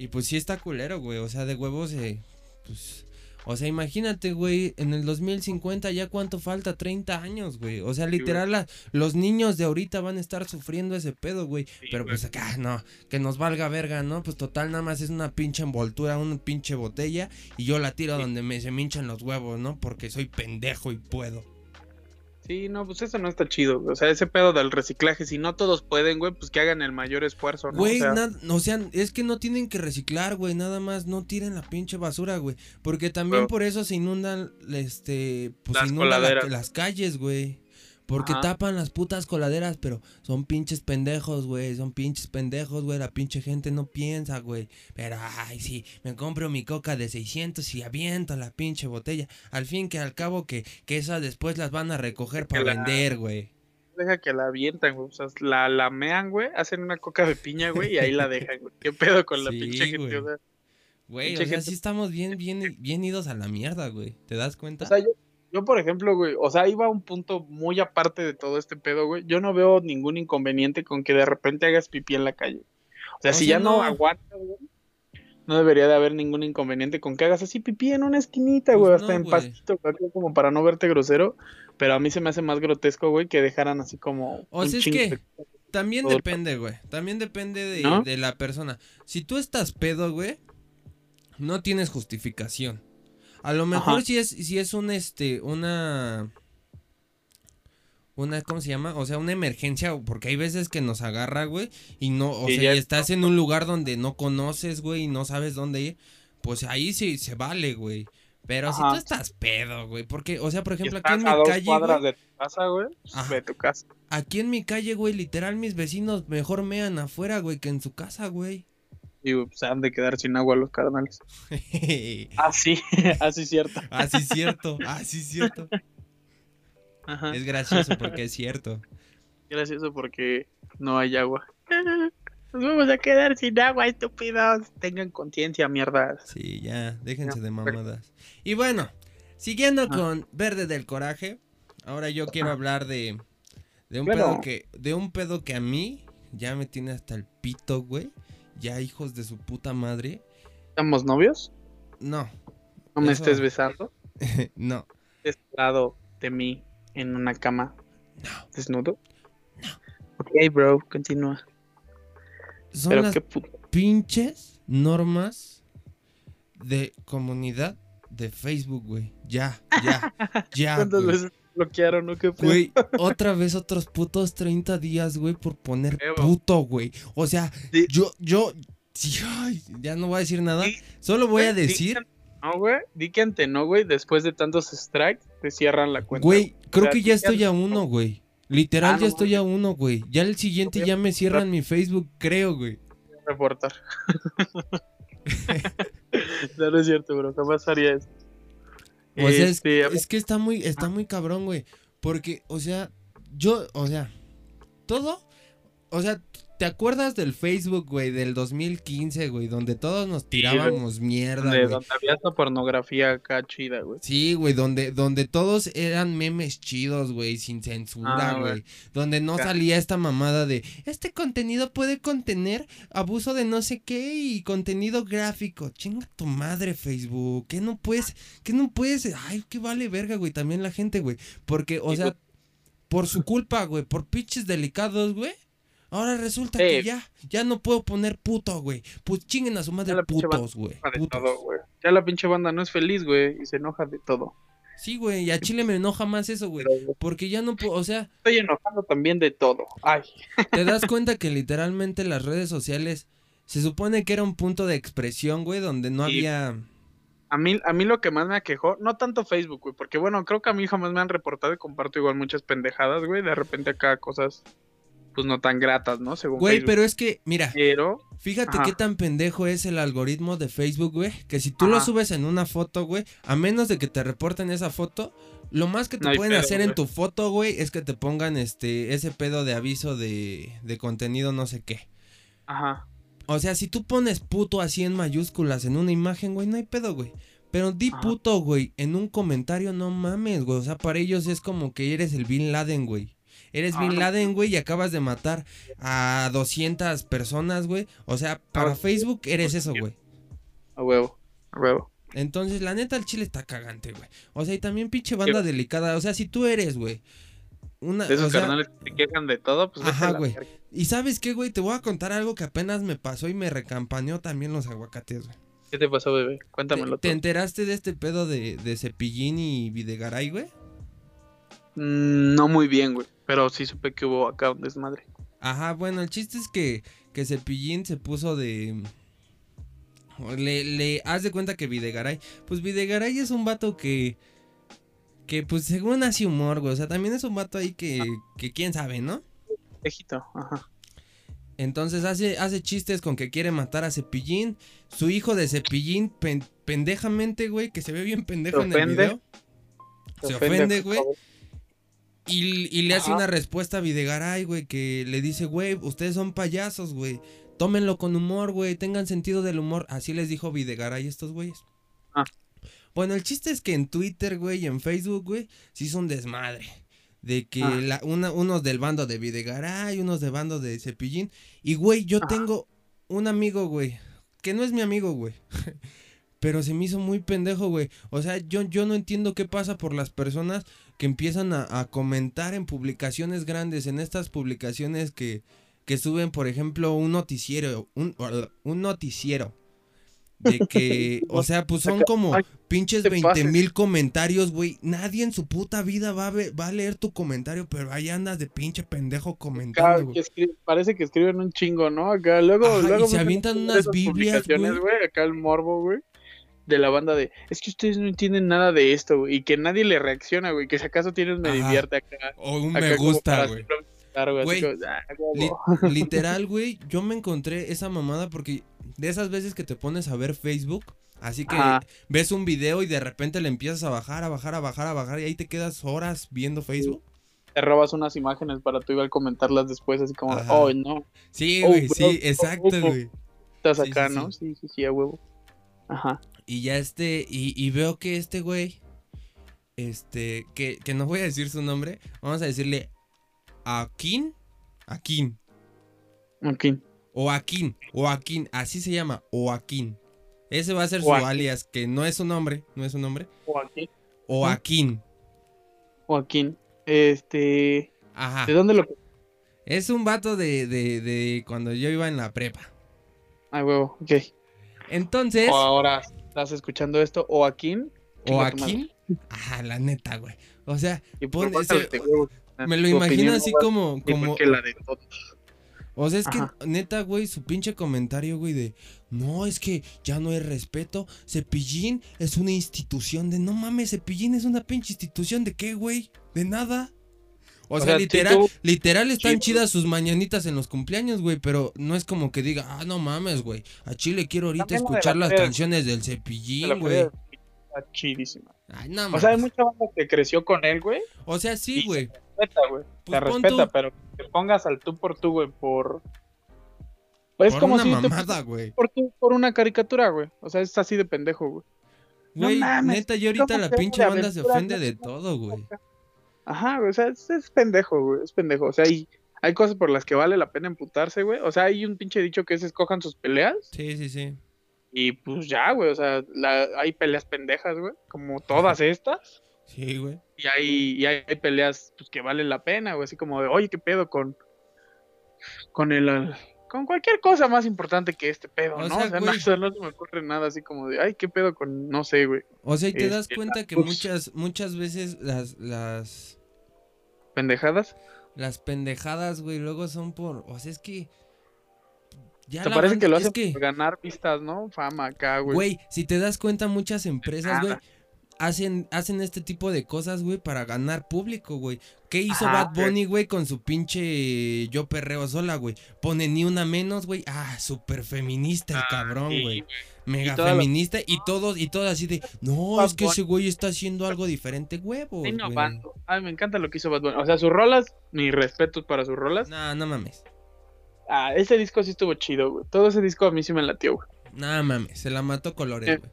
Y pues sí está culero, güey. O sea, de huevos, eh, pues. O sea, imagínate, güey, en el 2050 ya cuánto falta, 30 años, güey. O sea, literal, la- los niños de ahorita van a estar sufriendo ese pedo, güey. Sí, Pero güey. pues acá, no, que nos valga verga, ¿no? Pues total, nada más es una pinche envoltura, una pinche botella y yo la tiro Sí. donde me se me hinchan los huevos, ¿no? Porque soy pendejo y puedo. Sí, no, pues eso no está chido. O sea, ese pedo del reciclaje, si no todos pueden, güey, pues que hagan el mayor esfuerzo, ¿no? Güey, o sea, o sea, es que no tienen que reciclar, güey, nada más no tiren la pinche basura, güey, porque también Pero- por eso se inundan, este, pues se inundan la- las calles, güey. Porque Ajá. tapan las putas coladeras, pero son pinches pendejos, güey. Son pinches pendejos, güey. La pinche gente no piensa, güey. Pero, ay, sí, me compro mi coca de 600 y aviento la pinche botella. Al fin que al cabo que, que esas después las van a recoger para la- vender, güey. deja que la avientan, güey. O sea, la lamean, güey, hacen una coca de piña, güey, y ahí la dejan, güey. ¿Qué pedo con la Sí, pinche gente? güey. O sea, Güey, Pinche o sea, gente- sí estamos bien, bien, bien idos a la mierda, güey. ¿Te das cuenta? O sea, yo, yo, por ejemplo, güey, o sea, iba a un punto muy aparte de todo este pedo, güey. Yo no veo ningún inconveniente con que de repente hagas pipí en la calle. O sea, O si sea, ya no, no. aguantas, güey, no debería de haber ningún inconveniente con que hagas así pipí en una esquinita, Pues güey, no, hasta en güey. pastito, güey, como para no verte grosero. Pero a mí se me hace más grotesco, güey, que dejaran así como. O sea, es que- de- También depende, güey. También depende de, ¿No? de la persona. Si tú estás pedo, güey, no tienes justificación. A lo mejor Ajá. si es, si es un este, una. Una, ¿cómo se llama? O sea, una emergencia, porque hay veces que nos agarra, güey, y no, o Y sea, y estás en un lugar donde no conoces, güey, y no sabes dónde ir, pues ahí sí se vale, güey. Pero si tú estás pedo, güey, porque, o sea, por ejemplo, aquí en mi calle, güey, de tu casa, güey, de tu casa. aquí en mi calle, güey, literal, mis vecinos mejor mean afuera, güey, que en su casa, güey. Y pues, se han de quedar sin agua los carnales. Ah, sí, así cierto. Ah, cierto. Ah, sí, cierto. Ajá. Es gracioso porque es cierto. gracioso porque no hay agua. Nos vamos a quedar sin agua, estúpidos. Tengan conciencia, mierda. Sí, ya, déjense de pero- mamadas. Y bueno, siguiendo Ah. con Verde del Coraje, ahora yo quiero hablar de, de un pedo que, de un pedo que a mí ya me tiene hasta el pito, güey. Ya hijos de su puta madre. ¿Estamos novios? No, ¿No me Eso. estés besando? no, ¿Estés lado de mí en una cama no. desnudo? No. Ok, bro, continúa. Son Pero las qué pinches normas de comunidad de Facebook, güey. Ya, ya, ya. ¿Cuántas veces bloquearon o qué? Güey, otra vez otros putos 30 días, güey, por poner Evo. puto, güey. O sea, Sí. yo, yo, ay, ya no voy a decir nada. Sí. Solo voy a di decir, que No, güey. Di que ante no, güey. Después de tantos strikes, te cierran la cuenta. güey, creo sea, que ya estoy a uno, güey. Literal, Ah, ya no estoy a uno, güey. Ya el siguiente ya me cierran mi Facebook, creo, güey. reportar. no, no es cierto, bro. Jamás haría eso. O sea, es, Este, es que está muy, está muy cabrón, güey. Porque, o sea, yo, o sea, todo, o sea, ¿te acuerdas del Facebook, güey, del 2015, güey, donde todos nos tirábamos mierda, donde, güey? donde había esta pornografía acá chida, güey. Sí, güey, donde, donde todos eran memes chidos, güey, sin censura, Ah, güey. güey. Donde no salía esta mamada de, este contenido puede contener abuso de no sé qué y contenido gráfico. Chinga tu madre, Facebook. ¿Qué no puedes, qué no puedes? Ay, qué vale verga, güey, también la gente, güey. Porque, o sea, por su culpa, güey, por pinches delicados, güey. Ahora resulta que ya, ya no puedo poner puto, güey. Pues chinguen a su madre pinche putos, güey. Ya la pinche banda no es feliz, güey, y se enoja de todo. Sí, güey, y a Chile me enoja más eso, güey. Porque ya no puedo, o sea, estoy enojando también de todo. Ay, te das cuenta que literalmente las redes sociales se supone que era un punto de expresión, güey, donde no Sí. había... a mí, a mí lo que más me aquejó, no tanto Facebook, güey, porque bueno, creo que a mí jamás me han reportado y comparto igual muchas pendejadas, güey. De repente acá cosas, pues no tan gratas, ¿no? Según Güey, Facebook. pero es que, mira, Pero, fíjate Ajá. qué tan pendejo es el algoritmo de Facebook, güey, que si tú lo subes en una foto, güey, a menos de que te reporten esa foto, lo más que te No pueden pedo, hacer en tu foto, güey, es que te pongan este ese pedo de aviso de, de contenido no sé qué. ajá. O sea, si tú pones puto así en mayúsculas en una imagen, güey, no hay pedo, güey. Pero di Ajá. puto, güey, en un comentario, no mames, güey. O sea, para ellos es como que eres el Bin Laden, güey. Eres Bin Ajá. Laden, güey, y acabas de matar a 200 personas, güey. O sea, para Ah, Facebook eres eso, güey. A huevo, a huevo. Entonces, la neta, el chile está cagante, güey. O sea, y también pinche banda delicada. O sea, si tú eres, güey. Una, De esos o sea, carnales que te quejan de todo, pues. Ajá, güey. Y sabes qué, güey, te voy a contar algo que apenas me pasó y me recampaneó también los aguacates, güey. ¿Qué te pasó, bebé? ¿Te, Cuéntamelo te todo. enteraste de este pedo de, de Cepillín y Videgaray, güey? Mm, no muy bien, güey. Pero sí supe que hubo acá un desmadre. Ajá, bueno, el chiste es que, que Cepillín se puso de... Le, le haz de cuenta que Videgaray... Pues Videgaray es un vato que... Que pues según hace humor, güey. O sea, también es un vato ahí que, que quién sabe, ¿no? Ejito, ajá. Entonces hace, hace chistes con que quiere matar a Cepillín. Su hijo de Cepillín, pen- pendejamente, güey, que se ve bien pendejo en el video. Se ofende, güey. Y, y le hace una respuesta a Videgaray, güey, que le dice, güey, ustedes son payasos, güey. Tómenlo con humor, güey, tengan sentido del humor. Así les dijo Videgaray a estos güeyes. Ah. Bueno, el chiste es que en Twitter, güey, y en Facebook, güey, sí son desmadre. De que Ah. la- una- unos del bando de Videgaray, unos del bando de Cepillín. Y, güey, yo tengo un amigo, güey, que no es mi amigo, güey. Pero se me hizo muy pendejo, güey. O sea, yo, yo no entiendo qué pasa por las personas que empiezan a, a comentar en publicaciones grandes, en estas publicaciones que, que suben, por ejemplo, un noticiero, un, un noticiero. De que, o sea, pues son como pinches te 20 pases. mil comentarios, güey. Nadie en su puta vida va a, ver- va a leer tu comentario, pero ahí andas de pinche pendejo comentando, que güey. escri- parece que escriben un chingo, ¿no? Acá luego, Ajá, y luego se avientan unas Biblias, güey. Acá el morbo, güey. De la banda de, es que ustedes no entienden nada de esto, güey. Y que nadie le reacciona, güey. Que si acaso tienes me Ajá. divierte acá. O un acá me gusta, güey. güey, ah, Li- literal, güey, yo me encontré esa mamada porque de esas veces que te pones a ver Facebook, así que Ajá. ves un video y de repente le empiezas a bajar, a bajar, a bajar, a bajar y ahí te quedas horas viendo Facebook. Te robas unas imágenes para tú igual comentarlas después, así como, Ajá. oh, no. Sí, Oh, güey, sí, exacto, oh, oh. güey. Estás Sí, acá, sí, ¿no? Sí, sí, sí, a huevo. Ajá. Y ya este, y, y veo que este güey, este, que, que no voy a decir su nombre, vamos a decirle Akin, Akin, Ok. o Akin, o Akin, así se llama, o Akin. Ese va a ser su Joaquín. alias, que no es su nombre, no es su nombre, Joaquín. Akin. Joaquín. Este. Ajá. ¿De dónde lo.? Es un vato de, de, de cuando yo iba en la prepa. Ay, huevo, ok. Entonces, O ahora estás escuchando esto, o chinga tu madre. Akin. Ajá, la neta, güey. O sea, Y Pon por ese- de huevos, me lo imagino así como, como, que la de todos. O sea, es que neta, güey, su pinche comentario, güey, de no, es que ya no hay respeto. Cepillín es una institución de no mames, Cepillín es una pinche institución de qué, güey? De nada. O, O sea, sea, sí literal, literal están sí, chidas sus mañanitas en los cumpleaños, güey, pero no es como que diga, ah, no mames, güey. A Chile quiero ahorita También escuchar la las canciones del Cepillín, güey. Está chidísima. Ay, no O sea, hay mucha banda que creció con él, güey. O sea, sí, güey. Respeta, güey. Pues te respeta, tú. pero que te pongas al tú por tú, güey, por. Pues es como una si te mamada, güey. por tú por una caricatura, güey. O sea, es así de pendejo, güey. No Güey, mames, neta, yo ahorita ¿cómo la pinche banda se ofende no? de todo, güey. Ajá, güey, o sea, es, es pendejo, güey, es pendejo. O sea, hay, hay cosas por las que vale la pena emputarse, güey. O sea, hay un pinche dicho que es escojan sus peleas. Sí, sí, sí. Y pues ya, güey, o sea, la- hay peleas pendejas, güey, como todas estas. Sí, güey. Y hay, y hay, hay peleas pues, que valen la pena, güey, así como de, oye, ¿qué pedo con, con el, con cualquier cosa más importante que este pedo, O ¿no? sea, o, sea, no, güey. se me ocurre nada así como de, ay, ¿qué pedo con, no sé, güey, O sea, y te das Este, cuenta que muchas, muchas veces las, las, pendejadas? las pendejadas, güey, luego son por, o sea, es que ya Te parece banda- que lo es hacen que, por ganar vistas, ¿no? Fama acá, güey. güey, si te das cuenta muchas empresas, güey. Hacen, hacen este tipo de cosas, güey, para ganar público, güey. ¿Qué hizo Ajá, Bad Bunny, güey, con su pinche yo perreo sola, güey? Pone ni una menos, güey. Ah, súper feminista el Ah, cabrón, sí, güey. Mega feminista y todos, y todos así de, no, Bad es que Bunny. ese güey está haciendo algo diferente, Está güey. innovando. Ay, me encanta lo que hizo Bad Bunny. O sea, sus rolas, mis respetos para sus rolas. No, no mames. Ah, ese disco sí estuvo chido, güey. Todo ese disco a mí sí me latió, güey. No mames, se la mató Colores, Eh. güey.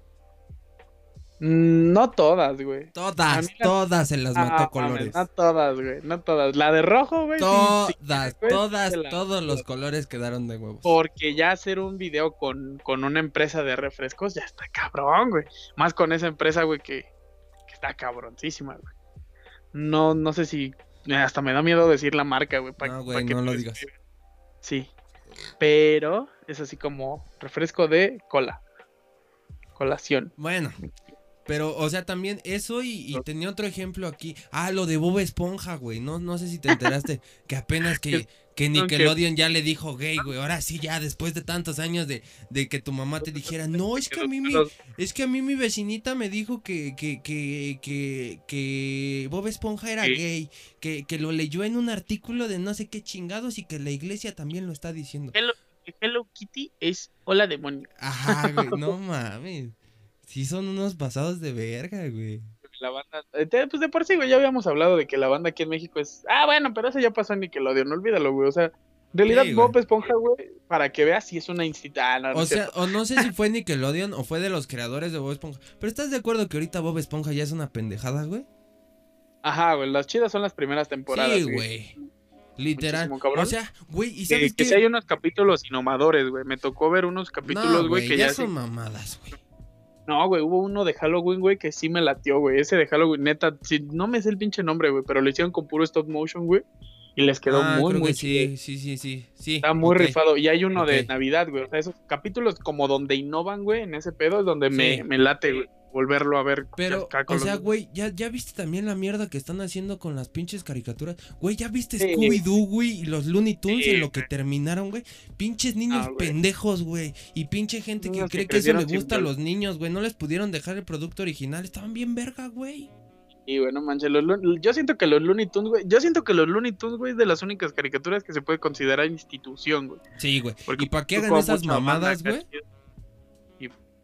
Mm, No todas, güey. Todas, la- todas se las Ah, mató colores. No todas, güey. No todas. La de rojo, güey. sí, sí, Todas, todas, la- todos los colores quedaron de huevos. Porque ya hacer un video con, con una empresa de refrescos ya está cabrón, güey. Más con esa empresa, güey, que, que está cabroncísima, güey. No, no sé si. eh, Hasta me da miedo decir la marca, güey. pa- No, güey, que no lo digas. Sí. Pero es así como refresco de cola. Colación. Bueno, pero, o sea, también eso y, y tenía otro ejemplo aquí. Ah, lo de Bob Esponja, güey. No, no sé si te enteraste que apenas que, que Nickelodeon ya le dijo gay, güey. Ahora sí, ya después de tantos años de, de que tu mamá te dijera, no, es que a mí mi, es que a mí mi vecinita me dijo que, que, que, que, que Bob Esponja era gay, que, que lo leyó en un artículo de no sé qué chingados y que la iglesia también lo está diciendo. Hello, Hello Kitty es hola demonio. Ajá, güey, no mames. Sí son unos pasados de verga, güey. La banda, eh, pues de por sí, güey, ya habíamos hablado de que la banda aquí en México es. Ah, bueno, pero eso ya pasó en Nickelodeon, no olvídalo, güey. O sea, en realidad Sí, Bob. Esponja, güey, para que veas si es una institución. O sea, o no sé si fue Nickelodeon o fue de los creadores de Bob Esponja. Pero ¿estás de acuerdo que ahorita Bob Esponja ya es una pendejada, güey? Ajá, güey, las chidas son las primeras temporadas. Sí, güey. Literal. O sea, güey, ¿y Que, sabes que sí hay unos capítulos innomadores, güey. Me tocó ver unos capítulos, no, güey, que ya ya son sí- mamadas, güey. No, güey, hubo uno de Halloween, güey, que sí me latió, güey. Ese de Halloween, neta, sí, no me sé el pinche nombre, güey, pero lo hicieron con puro stop motion, güey. Y les quedó Ah, muy, muy sí, sí, sí, sí, sí. Está muy ok. rifado. Y hay uno de. Navidad, güey. O sea, esos capítulos como donde innovan, güey, en ese pedo es donde Sí. me, me late, güey, volverlo a ver. Pero, acá con o sea, los- güey, ¿ya, ya viste también la mierda que están haciendo con las pinches caricaturas. Güey, ¿ya viste Sí. Scooby-Doo, güey? Y los Looney Tunes Sí, en lo que terminaron, güey. Pinches niños Ah, güey. pendejos, güey. Y pinche gente que cree que eso le gusta a los niños, güey. No les pudieron dejar el producto original. Estaban bien verga, güey. Y bueno, manches, los Lo- yo siento que los Looney Tunes, güey, yo siento que los Looney Tunes, güey, es de las únicas caricaturas que se puede considerar institución, güey. Sí, güey. Porque ¿Y para qué hagan esas mamadas, güey?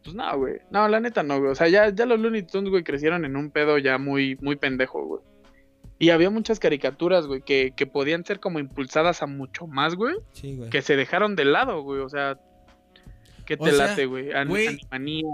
Pues no, güey. No, la neta no, güey. O sea, ya, ya los Looney Tunes, güey, crecieron en un pedo ya muy, muy pendejo, güey. Y había muchas caricaturas, güey, que, que podían ser como impulsadas a mucho más, güey, Sí, güey. que se dejaron de lado, güey. O sea, ¿qué O te sea, late, güey? An- güey, Animanía.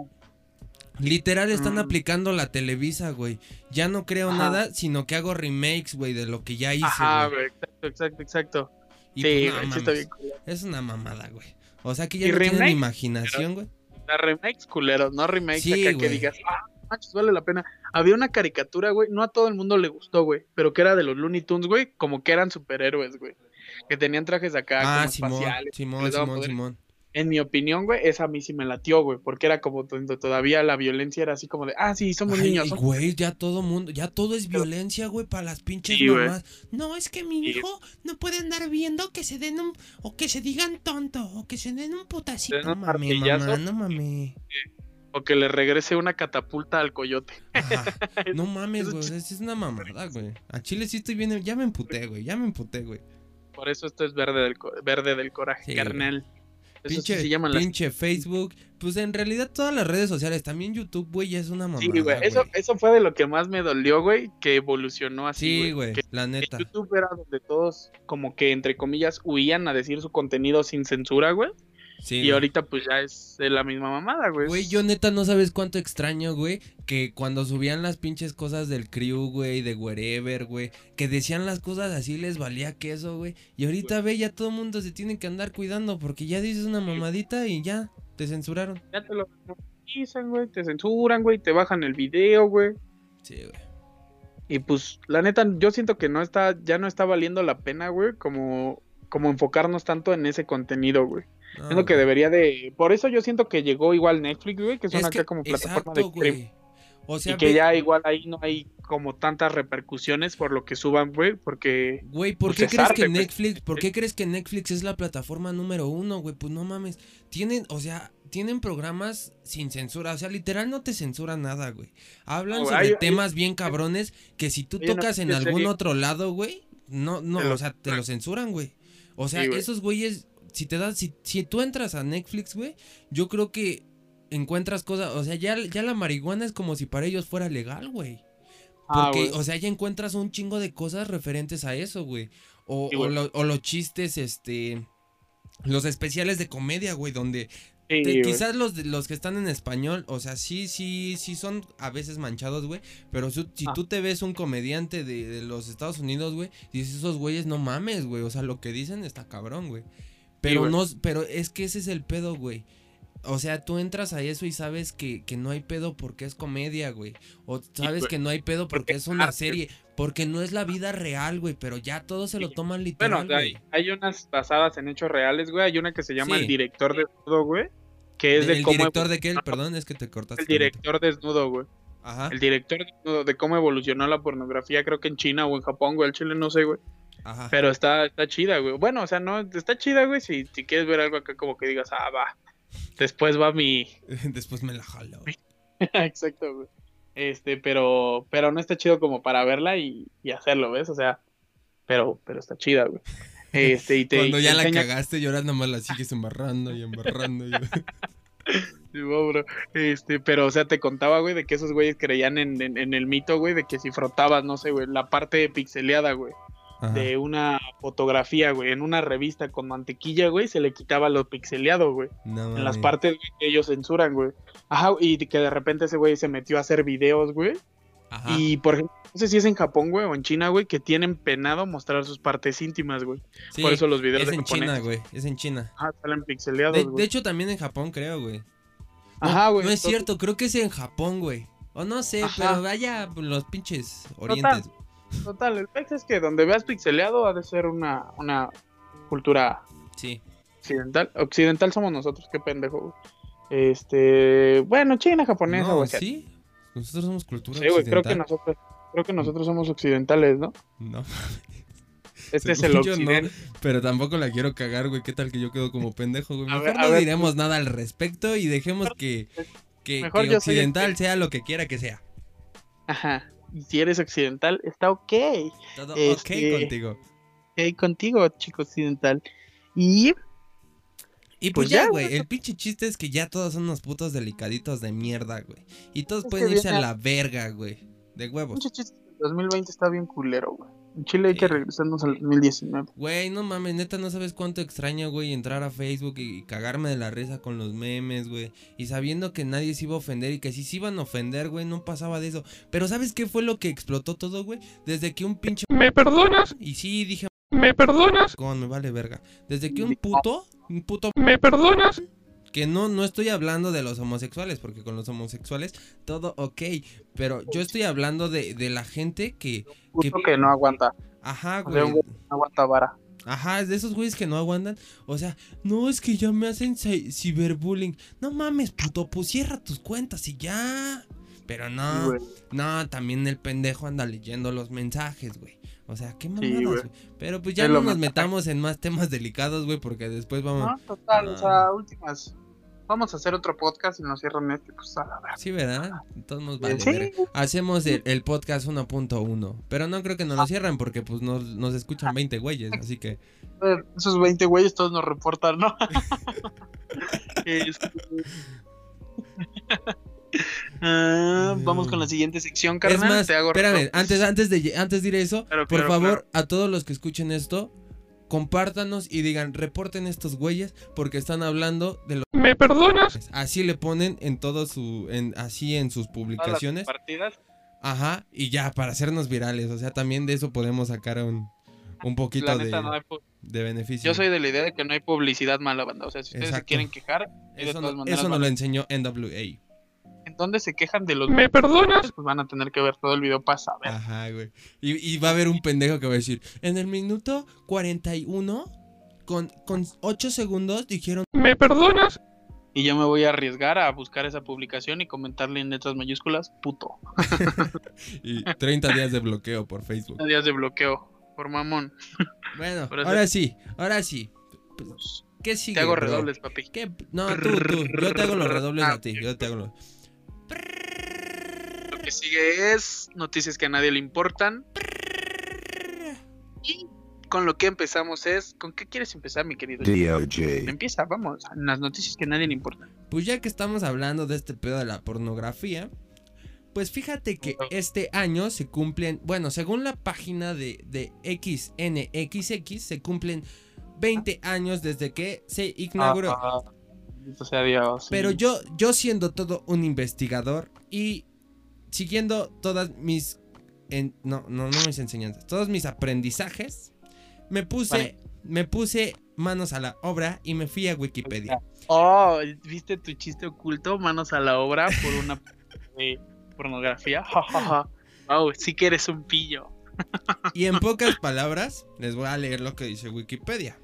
Literal están Mm. aplicando la Televisa, güey. Ya no creo Ajá. nada, sino que hago remakes, güey, de lo que ya hice, Ajá, güey. Exacto, exacto, exacto. Y sí, pues, no güey, sí está bien. Es una mamada, güey. O sea que ya no tienen remake, imaginación, güey. Las remakes culeros, no remakes Sí, acá que digas, ah, manches, vale la pena. Había una caricatura, güey, no a todo el mundo le gustó, güey, pero que era de los Looney Tunes, güey, como que eran superhéroes, güey. Que tenían trajes acá Ah, como Simón, espaciales. Simón, Simón. Simón. En mi opinión, güey, esa a mí sí me latió, güey, porque era como todavía la violencia era así como de, ah, sí, somos Ay, niños. y, somos-". güey, ya todo mundo, ya todo es violencia, güey, para las pinches Sí, mamás. No, es que mi Sí. hijo no puede andar viendo que se den un, o que se digan tonto, o que se den un putacito. Mame, martillazo. mamá, no mames. O que le regrese una catapulta al coyote. Ajá. No mames, güey, es una mamada, güey. A Chile sí estoy bien, ya me emputé, güey, ya me emputé, güey. Por eso esto es verde del, verde del coraje, Sí, carnal. Sí Pinche, se llaman las pinche Facebook, pues en realidad todas las redes sociales, también YouTube, güey, ya es una mamada, Sí, güey. Eso, eso fue de lo que más me dolió, güey, que evolucionó así. Sí, güey, la neta. YouTube era donde todos, como que entre comillas, huían a decir su contenido sin censura, güey. Sí, y güey. ahorita, pues ya es de la misma mamada, güey. Güey, yo neta no sabes cuánto extraño, güey, que cuando subían las pinches cosas del crew, güey, de wherever, güey, que decían las cosas así les valía queso, güey. Y ahorita ve, ya todo el mundo se tiene que andar cuidando porque ya dices una mamadita y ya te censuraron. Ya te lo dicen, güey. Te censuran, güey. Te bajan el video, güey. Sí, güey. Y pues, la neta, yo siento que no está, ya no está valiendo la pena, güey, como, como enfocarnos tanto en ese contenido, güey. No, Siento que debería de. Por eso yo siento que llegó igual Netflix, güey, que son Es acá que- como plataforma de exacto, güey. O sea, y que ve- ya igual ahí no hay como tantas repercusiones por lo que suban, güey, porque Güey, ¿por pues, qué es crees arte, que pues. Netflix, por qué crees que Netflix es la plataforma número uno, güey? Pues no mames. Tienen, o sea, tienen programas sin censura. O sea, literal no te censura nada, güey. Hablan No, sobre hay- hay- temas bien cabrones que si tú tocas en algún serie- otro lado, güey, no, no, o sea, te lo censuran, güey. O sea, Sí, güey. esos güeyes, si te das, si, si tú entras a Netflix, güey, yo creo que encuentras cosas, o sea, ya, ya la marihuana es como si para ellos fuera legal, güey. Ah, Porque, güey. o sea, ya encuentras un chingo de cosas referentes a eso, güey. O, Sí, o güey. lo- o los chistes, este. Los especiales de comedia, güey, donde Sí, Te- güey. quizás los, los que están en español, o sea, sí, sí, sí son a veces manchados, güey. Pero si Ah. tú te ves un comediante de, de los Estados Unidos, güey, dices, esos güeyes no mames, güey. O sea, lo que dicen está cabrón, güey. Pero no, pero es que ese es el pedo, güey. O sea, tú entras a eso y sabes que, que no hay pedo porque es comedia, güey. O sabes que no hay pedo porque, Porque es una arte. serie. Porque no es la vida real, güey. Pero ya todos se lo toman Bueno, literal, o sea, güey. hay unas basadas en hechos reales, güey. Hay una que se llama Sí. El Director Desnudo, güey. Que es de el cómo director de qué, perdón, es que te cortaste. El. Director Desnudo, güey. Ajá, El Director Desnudo, de cómo evolucionó la pornografía, creo que en China o en Japón, güey. El Chile no sé, güey. ajá. Pero está, está chida, güey. Bueno, o sea, no, está chida, güey. Si, si quieres ver algo acá como que digas, ah, va. Después va mi. Después me la jalo. Exacto, güey. Este, pero, pero no está chido como para verla y, y hacerlo, ¿ves? O sea, pero, pero está chida, güey. Este, y te, Cuando ya te la enseña- cagaste, lloras nomás la sigues embarrando y embarrando. y- Sí, bro. Este, pero, o sea, te contaba, güey, de que esos güeyes creían en, en, en el mito, güey, de que si frotabas, no sé, güey, la parte pixeleada, güey, Ajá. de una fotografía, güey, en una revista con mantequilla, güey, se le quitaba lo pixeleado, güey. No En las partes güey, que ellos censuran, güey. Ajá, y que de repente ese güey se metió a hacer videos, güey. Ajá. Y, por ejemplo, no sé si es en Japón, güey, o en China, güey, que tienen penado mostrar sus partes íntimas, güey. Sí, Por eso los videos es de en China, güey. Es en China. ajá, salen pixeleados, De, güey. de hecho, también en Japón, creo, güey. No, Ajá, güey. No es entonces- cierto, creo que es en Japón, güey. O no sé, Ajá. pero vaya los pinches orientes. Total, el pex es que donde veas pixeleado ha de ser una, una cultura Sí. occidental. Occidental somos nosotros, qué pendejo. Este, bueno, China, japonesa, No, sí. Nosotros somos cultura Sí, güey, creo que occidental. nosotros, creo que nosotros somos occidentales, ¿no? No, Este es el no, occidente. pero tampoco la quiero cagar, güey. ¿Qué tal que yo quedo como pendejo, güey? Mejor ver, no ver, diremos nada al respecto y dejemos que, que, Mejor que soy occidental que- sea lo que quiera que sea. Ajá. Y si eres occidental, está ok. Todo Este- ok contigo. Ok contigo, chico occidental. Y Y pues, Pues ya, güey. El pinche chiste es que ya todos son unos putos delicaditos de mierda, güey. Y todos Es pueden irse a la verga, güey. De huevos. del 2020 está bien culero, güey. En Chile hay que Sí. regresarnos al 2019. Güey, no mames, neta, no sabes cuánto extraño, güey, entrar a Facebook y, y cagarme de la risa con los memes, güey. Y sabiendo que nadie se iba a ofender y que si se iban a ofender, güey, no pasaba de eso. Pero ¿sabes qué fue lo que explotó todo, güey? Desde que un pinche... ¿Me perdonas? Y sí, dije, ¿Me perdonas? con me vale verga. Desde que un puto, un puto... ¿Me perdonas? Que no, no estoy hablando de los homosexuales, porque con los homosexuales todo ok. Pero yo estoy hablando de, de la gente que... Puto que no aguanta. Ajá, güey. que no aguanta vara. Ajá, es de esos güeyes que no aguantan. O sea, no es que ya me hacen ci- ciberbullying. No mames, puto, pues cierra tus cuentas y ya. Pero no, no, también el pendejo anda leyendo los mensajes, güey. O sea, qué mamadas, güey. Pero pues ya no nos metamos en más temas delicados, güey, porque después vamos. No, total, o Ah. sea, últimas. Vamos a hacer otro podcast y nos cierran este, pues a la verga. Sí, ¿verdad? Todos nos vale Sí. Hacemos el, el podcast 1.1. Pero no creo que nos lo cierran porque pues nos, nos escuchan 20 güeyes. Así que. Esos 20 güeyes todos nos reportan, ¿no? Este- Ah, vamos con la siguiente sección, carnal. es más, Te hago espérame, antes, antes, de, antes de ir a eso, Claro, por claro, favor, claro. a todos los que escuchen esto, compártanos y digan, reporten estos güeyes porque están hablando de los... ¿Me perdonas? Así le ponen en todo su... En, así en sus Todas las publicaciones. partidas. Ajá, y ya, para hacernos virales. O sea, también de eso podemos sacar un, un poquito de, no hay de beneficio. Yo soy de la idea de que no hay publicidad mala, banda. O sea, si ustedes se quieren quejar, y de Eso, todas no, maneras eso nos lo enseñó NWA. Donde se quejan de los. ¿Me perdonas? Pues van a tener que ver todo el video para saber. Ajá, güey. Y, y va a haber un pendejo que va a decir, en el minuto 41, con, con 8 segundos, dijeron, ¿Me perdonas? Y yo me voy a arriesgar a buscar esa publicación y comentarle en letras mayúsculas, puto. y 30 días de bloqueo por Facebook. Días de bloqueo, por mamón. Bueno, Por ahora sí, ahora sí. Pues, ¿Qué sigue? Te hago bro? redobles, papi. ¿Qué? No, tú, tú. Yo te hago los redobles Ah, a ti. Yo te hago los... Que sigue es noticias que a nadie le importan. Y con lo que empezamos es. ¿Con qué quieres empezar, mi querido? DOJ. Empieza, vamos. en Las noticias que a nadie le importan. Pues ya que estamos hablando de este pedo de la pornografía, pues fíjate que este año se cumplen, bueno, según la página de, de XNXX, se cumplen 20 años desde que se inauguró. Ah, sea Dios. Pero sí. yo, yo siendo todo un investigador y siguiendo todas mis... en- no, no, no mis enseñanzas. Todos mis aprendizajes. Me puse, Vale. me puse manos a la obra y me fui a Wikipedia. Oh, ¿viste tu chiste oculto? Manos a la obra por una eh, pornografía. Wow, sí que eres un pillo. Y en pocas palabras, les voy a leer lo que dice Wikipedia.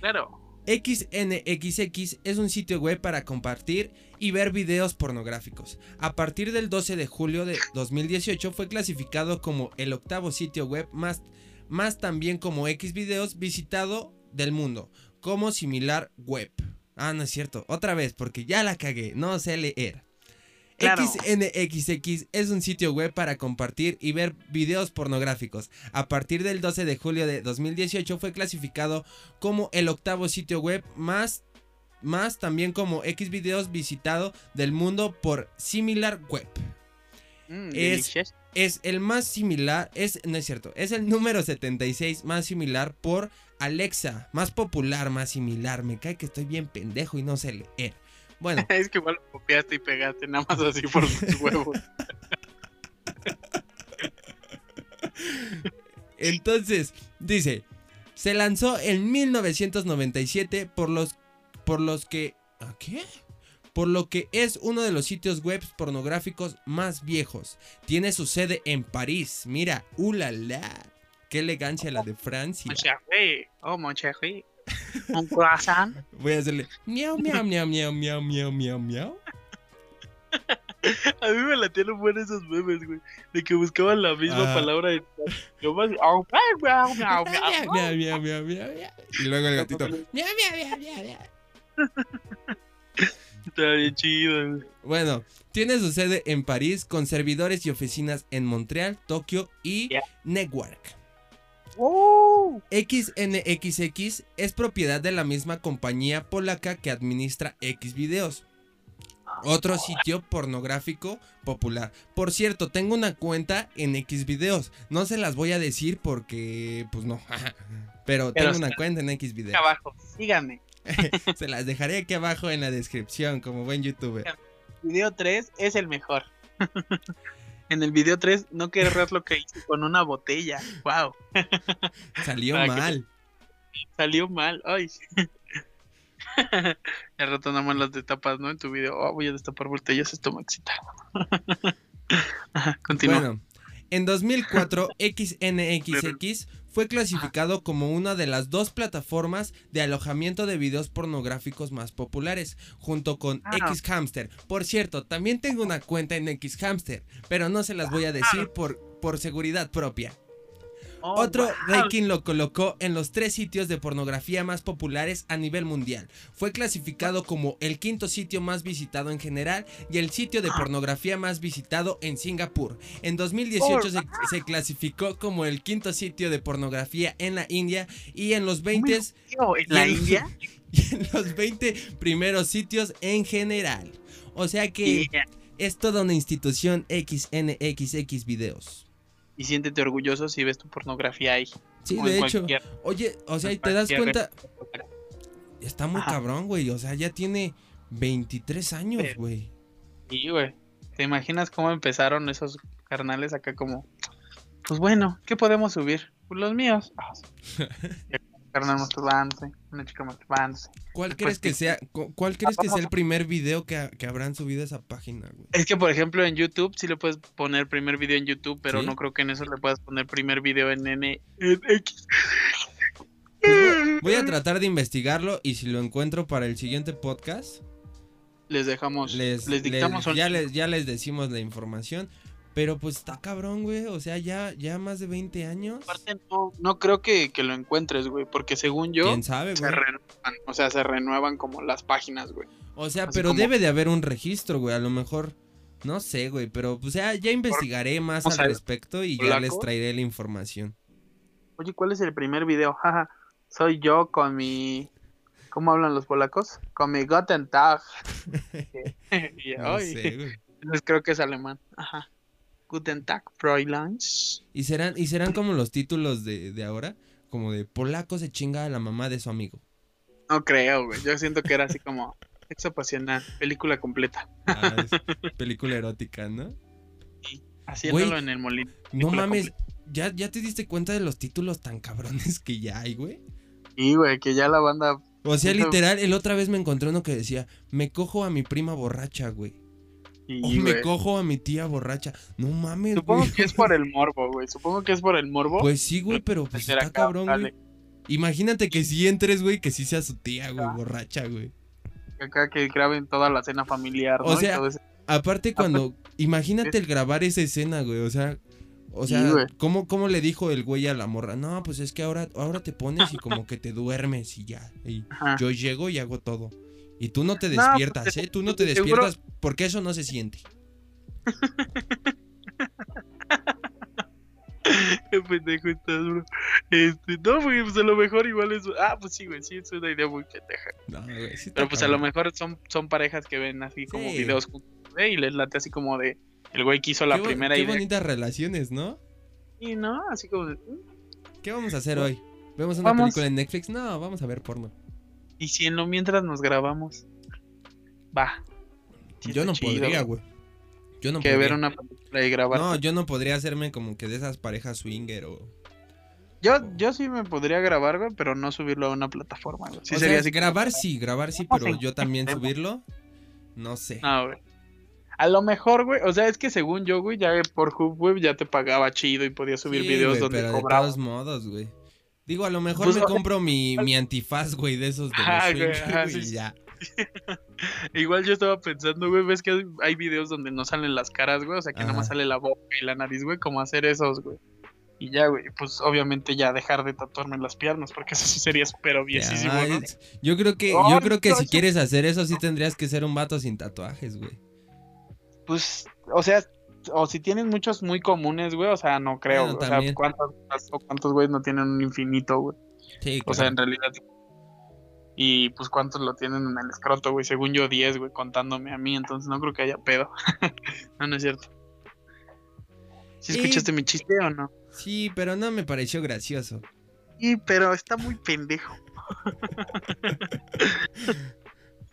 Claro. XNXX es un sitio web para compartir y ver videos pornográficos. A partir del 12 de julio de 2018 fue clasificado como el octavo sitio web más, más también como Xvideos visitado del mundo, como similar web. Ah, no es cierto, otra vez porque ya la cagué, no sé leer. Claro. XNXX es un sitio web para compartir y ver videos pornográficos. A partir del 12 de julio de 2018 fue clasificado como el octavo sitio web más, más también como Xvideos visitado del mundo por Similar Web. Mm, Es-. Es el más similar, es, no es cierto, es el número 76 más similar por Alexa, más popular, más similar. Me cae que estoy bien pendejo y no sé leer. Bueno, Es que igual lo copiaste y pegaste nada más así por tus huevos. Entonces, dice, se lanzó en 1997 por los por los que ¿a qué? Por lo que es uno de los sitios web pornográficos más viejos. Tiene su sede en París. Mira, ulala. Qué elegancia la de Francia. Mon chéri. Oh, mon chéri un. Voy a hacerle miau, miau, miau, miau, miau, miau, miau, miau. A mí me latieron buenos esos memes, güey. De que buscaban la misma ah. palabra. De... Yo más... y luego el gatito. Miau, Está bien chido, güey. Bueno, tiene su sede en París con servidores y oficinas en Montreal, Tokio y yeah. Newark. Oh. XNXX es propiedad de la misma compañía polaca que administra Xvideos. Otro sitio pornográfico popular. Por cierto, tengo una cuenta en Xvideos. No se las voy a decir porque, pues no. Pero, Pero tengo una cuenta en Acá Xvideos. abajo, síganme. Se las dejaré aquí abajo en la descripción, como buen youtuber. Video 3 es el mejor. en el video 3 no querrás lo que hice con una botella. Wow, Salió Para que- mal. salió mal. Ay. El rato nada más las destapas, ¿no? En tu video. Oh, voy a destapar botellas, esto me excita. Continúa. Bueno, en 2004 XNXX fue clasificado como una de las dos plataformas de alojamiento de videos pornográficos más populares, junto con. Xhamster. Por cierto, también tengo una cuenta en Xhamster, pero no se las voy a decir por, por seguridad propia. Oh, Otro wow. ranking lo colocó en los tres sitios de pornografía más populares a nivel mundial. Fue clasificado como el quinto sitio más visitado en general y el sitio de pornografía más visitado en Singapur. En 2018 se, se clasificó como el quinto sitio de pornografía en la India y en los 20 Tío, ¿En la y en- India? y en los 20 primeros sitios en general. O sea que Yeah. es toda una institución XNXX videos. Y siéntete orgulloso si ves tu pornografía ahí. Sí, de hecho. Oye, o sea, y te das cuenta, está muy Ajá. cabrón, güey. O sea, ya tiene 23 años, Pero- güey. Sí, güey. ¿Te imaginas cómo empezaron esos carnales acá como... Pues bueno, ¿qué podemos subir? Pues los míos. Carnal masturbándose, una chica masturbándose. ¿Cuál Pues crees que sí. sea, cu- cuál crees que sea el primer video que, que habrán subido a esa página, güey? Es que, por ejemplo, en YouTube sí le puedes poner primer video en YouTube, pero ¿Sí? no creo que en eso le puedas poner primer video en N en X. Pues voy, a tratar de investigarlo y si lo encuentro para el siguiente podcast, Les dejamos, les, les, dictamos les- un- ya, les, ya les decimos la información. Pero pues está cabrón, güey. O sea, ya, ya más de 20 años. Aparte, no, no creo que, que lo encuentres, güey, porque según yo, ¿Quién sabe, se güey? renuevan, o sea, se renuevan como las páginas, güey. O sea, Así pero como- debe de haber un registro, güey. A lo mejor, no sé, güey. Pero pues ya, ya investigaré más al respecto y ya les traeré la información. Oye, ¿cuál es el primer video? Jaja, soy yo con mi... ¿Cómo hablan los polacos? Con mi Guten Tag. No sé, güey. entonces creo que es alemán. Ajá. Guten Tag, Fräuleins. ¿Y serán, ¿Y serán como los títulos de, de ahora? Como de polaco se chinga a la mamá de su amigo. No creo, güey. Yo siento que era así como... Sexo pasional, película completa. Ah, es película erótica, ¿no? Haciéndolo Güey, en el molino. No mames, ¿ya, ¿ya te diste cuenta de los títulos tan cabrones que ya hay, güey? Sí, güey, que ya la banda. O sea, literal, el otra vez me encontré uno que decía, me cojo a mi prima borracha, güey. Sí, O me cojo a mi tía borracha. No mames, Supongo güey. que es por el morbo, güey. Supongo que es por el morbo. Pues sí, güey, pero pues está cabrón, dale. güey. Imagínate que si entres, güey, que sí sea su tía, güey, Ah. borracha, güey. Acá que graben toda la cena familiar, O ¿no? Y sea, Aparte cuando, imagínate el grabar esa escena, güey, o sea, o Sí, sea, güey. ¿cómo, ¿cómo le dijo el güey a la morra? No, pues es que ahora, ahora te pones y como que te duermes y ya. Y yo llego y hago todo. Y tú no te No, despiertas, pues, ¿eh? Tú no te seguro- despiertas porque eso no se siente. Qué pendejo estás, bro. Este, no, güey, pues a lo mejor igual es. Ah, pues sí, güey, sí, es una idea muy pendeja. No, güey, sí está Pero pues a lo mejor son, son parejas que ven así como Sí. videos juntos, güey, y les late así como de. El güey que hizo la Qué primera qué idea. bonitas relaciones, ¿no? Y no, así como de. "Mm". ¿Qué vamos a hacer hoy? ¿Vemos una Vamos. película en Netflix? No, vamos a ver porno. Y si en lo mientras nos grabamos. Va. Sí Yo no chido, podría, güey. Yo no Que podría. ver una película y grabar. No, yo no podría hacerme como que de esas parejas swinger o... Yo, yo sí me podría grabar, güey, pero no subirlo a una plataforma, güey. Sí o sería sea, así. como- grabar sí, grabar sí, pero yo también subirlo, no sé. No, güey. A lo mejor, güey, o sea, es que según yo, güey, ya por Hub, güey, ya te pagaba chido y podías subir Sí, videos güey, donde pero de cobraba. todos modos, güey. Digo, a lo mejor Pues, me compro mi, mi antifaz, güey, de esos de los Ajá, güey, swingers, ajá, sí, y ya. Igual yo estaba pensando, güey, ves que hay- videos donde no salen las caras, güey, o sea, que nada más sale la boca y la nariz, güey, como hacer esos, güey. Y ya, güey, pues obviamente ya dejar de tatuarme las piernas, porque eso sí sería súper obviesísimo, ¿no? Yo creo que, Ay, yo creo que si quieres hacer eso, sí tendrías que ser un vato sin tatuajes, güey. Pues, o sea, o si tienes muchos muy comunes, güey, o sea, no creo, Bueno, o sea, ¿cuántos, o cuántos güeyes no tienen un infinito, güey? Sí, O sea, claro. en realidad. Y pues cuántos lo tienen en el escroto, güey. Según yo, 10, güey, contándome a mí. Entonces no creo que haya pedo. no, no es cierto. ¿Sí escuchaste mi chiste o no? Sí, pero no me pareció gracioso. Sí, pero está muy pendejo.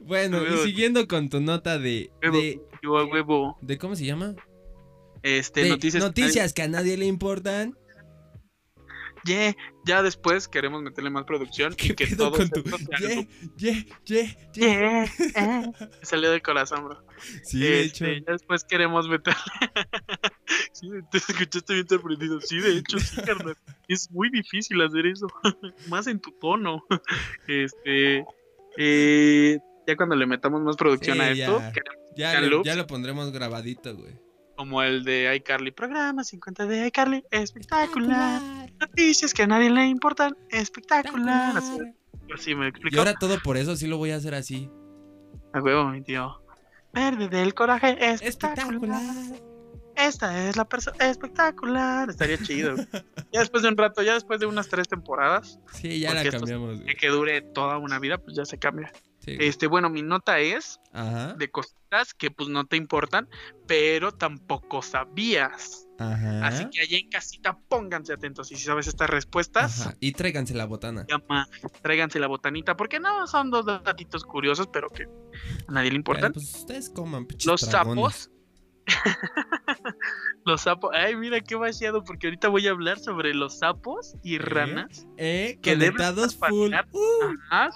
Bueno, y siguiendo con tu nota de... Huevo, de, huevo. de ¿Cómo se llama? Este, noticias. noticias que a nadie le importan. Yeah, ya después queremos meterle más producción. ¿Qué y que todo con tu... Yeah, yeah, yeah, yeah? Yeah, eh. Salió del corazón, bro. Sí, de Este, hecho. ya después queremos meterle. sí, te escuchaste bien sorprendido. Sí, de hecho, sí, carnal. Es muy difícil hacer eso. Más en tu tono. Este. eh, ya cuando le metamos más producción Sí, a esto, le- ya lo pondremos grabadito, güey. Como el de iCarly. Programa 50 de iCarly. Espectacular. Noticias que a nadie le importan. Espectacular. Así, así me Y explico. ahora todo por eso sí lo voy a hacer así. A huevo, mi tío. Verde del coraje. Espectacular. Espectacular. Esta es la persona espectacular. Estaría chido. ya después de un rato, ya después de unas tres temporadas, Sí, ya la esto- cambiamos, que dure toda una vida, pues ya se cambia. Sí. Este, bueno, mi nota es Ajá. de cositas que pues no te importan, pero tampoco sabías. Ajá. Así que allá en casita pónganse atentos y si sabes estas respuestas, Ajá. Y tráiganse la botana. llama, tráiganse la botanita, porque no son dos datitos curiosos, pero que a nadie le importan. Pues ustedes coman, los sapos. los sapos. Ay, mira qué vaciado, porque ahorita voy a hablar sobre los sapos y ranas. Eh, que conectados full. Uh. Ajá.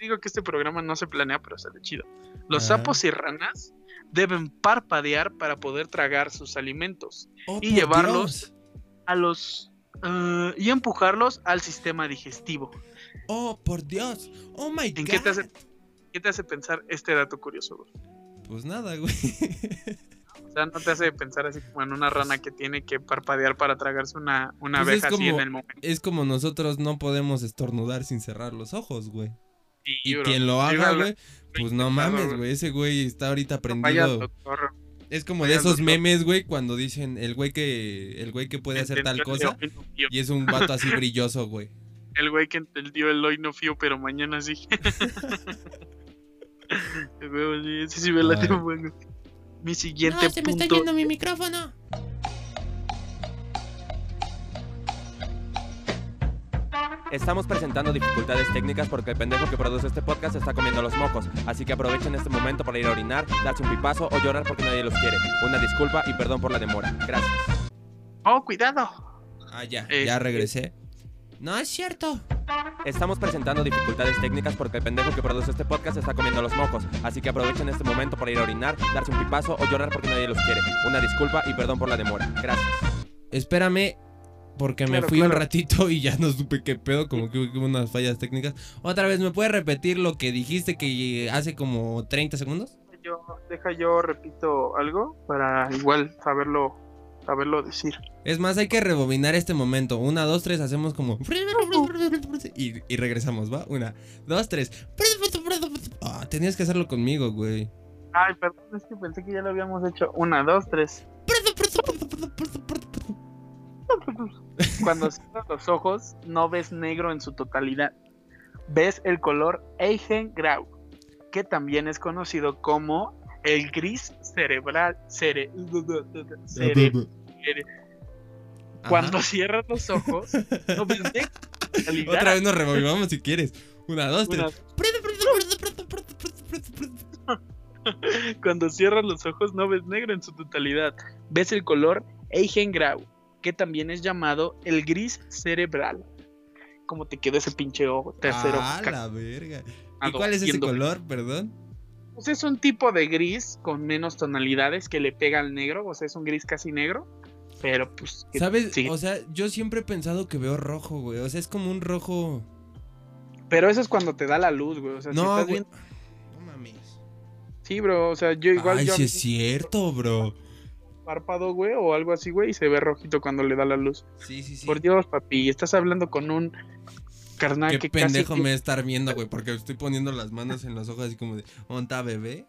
Digo que este programa no se planea, pero sale chido. Los Ah. sapos y ranas deben parpadear para poder tragar sus alimentos Oh, y llevarlos Dios. a los eh, y empujarlos al sistema digestivo. Oh, por Dios. Oh my ¿En god. qué te hace qué te hace pensar este dato curioso? Pues nada, güey. O sea, no te hace pensar así como en una rana que tiene que parpadear para tragarse una, una Pues es abeja así en el momento. es como nosotros no podemos estornudar sin cerrar los ojos, güey. Sí, Y bro. quien lo haga, güey, pues no mames, güey. Ese güey está ahorita Vaya aprendido. doctor. Es como de esos memes, güey, cuando dicen el güey que el güey que puede hacer tal cosa y es un vato así brilloso, güey. El güey que entendió el hoy no fío, pero mañana sí. Ese sí me la Ay. tengo bueno. Mi siguiente punto. mi micrófono. Estamos presentando dificultades técnicas porque el pendejo que produce este podcast está comiendo los mocos, así que aprovechen este momento para ir a orinar, darse un pipazo o llorar porque nadie los quiere. Una disculpa y perdón por la demora. Gracias. Oh, cuidado. Ah, ya, Eh, ya regresé. No es cierto. Estamos presentando dificultades técnicas porque el pendejo que produce este podcast está comiendo los mocos, así que aprovechen este momento para ir a orinar, darse un pipazo o llorar porque nadie los quiere. Una disculpa y perdón por la demora. Gracias. Espérame, porque me Claro, fui un ratito y ya no supe qué pedo, como que hubo unas fallas técnicas. Otra vez, ¿me puedes repetir lo que dijiste que hace como 30 segundos? Yo, deja yo repito algo para igual saberlo, saberlo decir. Es más, hay que rebobinar este momento. Una, dos, tres, hacemos como... Y, y regresamos, ¿va? Una, dos, tres. Ah, tenías que hacerlo conmigo, güey. Ay, perdón, es que pensé que ya lo habíamos hecho. Una, dos, tres. Cuando cierras los ojos, no ves negro en su totalidad. Ves el color Eisengrau, que también es conocido como el gris cerebral. Cere, cere- cere- Cuando cierras los ojos, no totalidad. Otra vez nos rebobinamos si quieres. Una, dos, Una- tres. Cuando cierras los ojos no ves negro en su totalidad. Ves el color Eisengrau, que también es llamado el gris cerebral. ¿Cómo te quedó ese pinche ojo tercero? Ah, la verga. ¿Y cuál es ese color, perdón? Pues es un tipo de gris con menos tonalidades que le pega al negro, o sea, es un gris casi negro, pero pues... que- ¿Sabes? sí. O sea, yo siempre he pensado que veo rojo, güey. O sea, es como un rojo. Pero eso es cuando te da la luz, güey, o sea, si No, estás güey. bien... No mames. Sí, bro, o sea, yo igual Ay, yo sí es cierto, bro. párpado, güey, o algo así, güey, y se ve rojito cuando le da la luz. Sí, sí, sí. Por Dios, papi, estás hablando con un carnal Qué que pendejo casi... me a estar viendo, güey, porque estoy poniendo las manos en los ojos así como de, ¿onta bebé?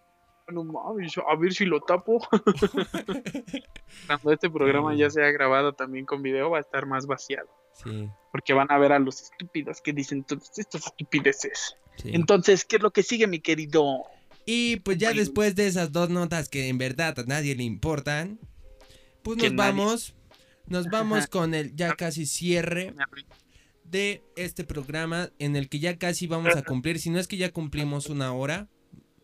No mames, a ver si lo tapo. Cuando este programa ya sea grabado también con video, va a estar más vaciado. Sí, Porque van a ver a los estúpidos que dicen todas estas estupideces. sí. Entonces, ¿qué es lo que sigue, mi querido? Y pues ya después de esas dos notas que en verdad a nadie le importan, pues Que nos nadie- vamos, nos vamos con el ya casi cierre de este programa en el que ya casi vamos a cumplir, si no es que ya cumplimos una hora,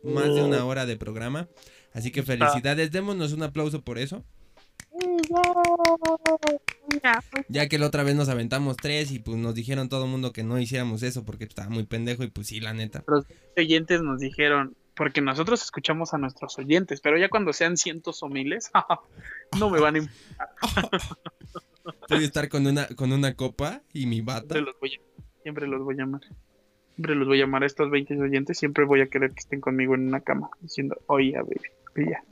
más de una hora de programa. Así que felicidades, démonos un aplauso por eso. Ya que la otra vez nos aventamos tres y pues nos dijeron todo el mundo que no hiciéramos eso porque estaba muy pendejo y pues sí, la neta. Los oyentes nos dijeron, porque nosotros escuchamos a nuestros oyentes, pero ya cuando sean cientos o miles, no me van a a estar con una, con una copa y mi bata. Siempre los voy a, siempre los voy a llamar. Siempre los voy a llamar a estos 20 oyentes. Siempre voy a querer que estén conmigo en una cama diciendo, oye, baby. Y ya.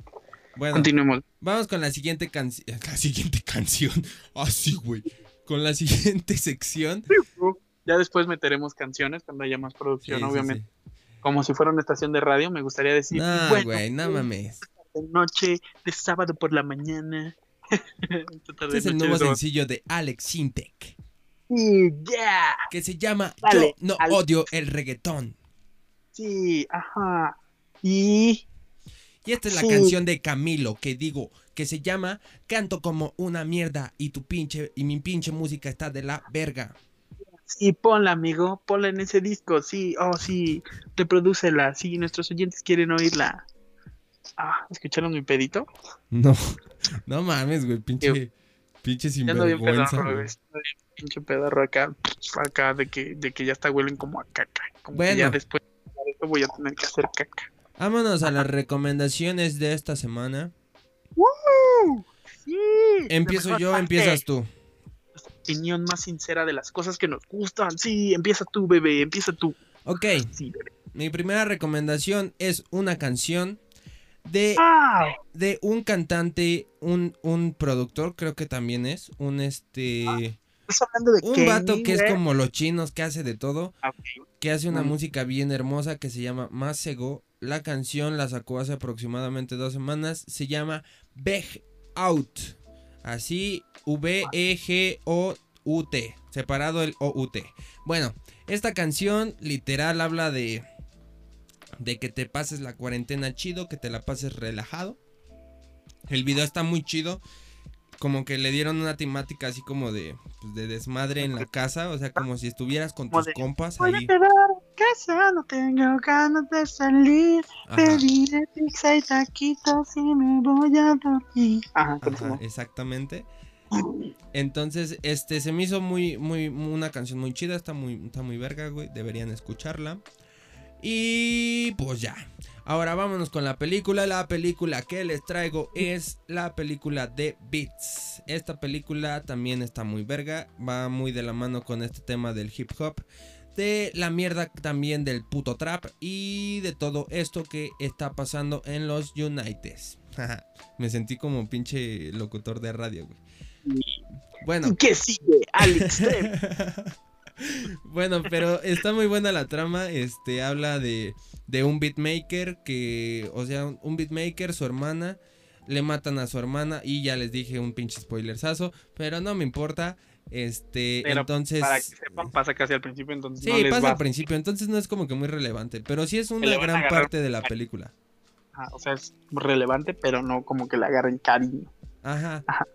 Bueno, Continuemos. vamos con la siguiente canción. La siguiente canción. Así, güey. Con la siguiente sección. Ya después meteremos canciones cuando haya más producción, Sí, sí, obviamente. sí. Como si fuera una estación de radio, me gustaría decir, No, bueno, güey, no mames. noche, de sábado por la mañana. Este es el nuevo sencillo de Alex Sintek. Sí. Que se llama Dale, Yo no Alex. odio el reggaetón. Sí, ajá. Y Y esta es la canción de Camilo que digo que se llama Canto como una mierda y tu pinche y mi pinche música está de la verga. sí, ponla, amigo, ponla en ese disco, sí, oh, sí, reprodúcela, sí, nuestros oyentes quieren oírla. Ah, ¿escucharon mi pedito? No, no mames, güey, pinche, pinche ando bien sinvergüenza. güey. pinche pedorro acá, acá de que, de que ya está huelen como a caca. Como que Bueno. ya después de esto voy a tener que hacer caca. Vámonos a las recomendaciones de esta semana. ¡Woo! Sí, Empiezo yo, mejor empiezas parte. tú. Opinión más sincera de las cosas que nos gustan. Sí, empieza tú, bebé, empieza tú. Ok, Sí, bebé. mi primera recomendación es una canción de, ¡Ah! de un cantante, un, un productor, creo que también es, un este... Estás hablando de Un Kenny, vato que es güey. como los chinos, que hace de todo, Ah, que hace una Mm. música bien hermosa que se llama Masego. La canción la sacó hace aproximadamente dos semanas. Se llama Beg Out. Así, V-E-G-O-U-T. Separado el O-U-T. Bueno, esta canción literal habla de. De que te pases la cuarentena chido, que te la pases relajado. El video está muy chido. como que le dieron una temática así como de, pues, de desmadre en la casa, o sea, como si estuvieras con tus compas Voy a ahí. quedar en casa, no tengo ganas de salir. Pediré pizza y taquitos y me voy a dormir. Ajá, ajá, continúa. exactamente. Entonces, este, se me hizo muy, muy, una canción muy chida, está muy, está muy verga, güey, deberían escucharla. Y pues ya. Ahora vámonos con la película. La película que les traigo es la película de Beats. Esta película también está muy verga. Va muy de la mano con este tema del hip hop. De la mierda también del puto trap. Y de todo esto que está pasando en los Unites. Me sentí como pinche locutor de radio, güey. Bueno. ¿Y qué sigue, Alex? Bueno, pero está muy buena la trama. Este habla de, de un beatmaker que, o sea, un beatmaker, su hermana, le matan a su hermana y ya les dije un pinche spoilersazo, pero no me importa. Este, Pero entonces. Para que sepan, pasa casi al principio, entonces Sí, no les pasa va. al principio, entonces no es como que muy relevante, pero sí es una gran parte de la película. Ajá, o sea, es relevante, pero no como que le agarren cariño. Ajá. Ajá.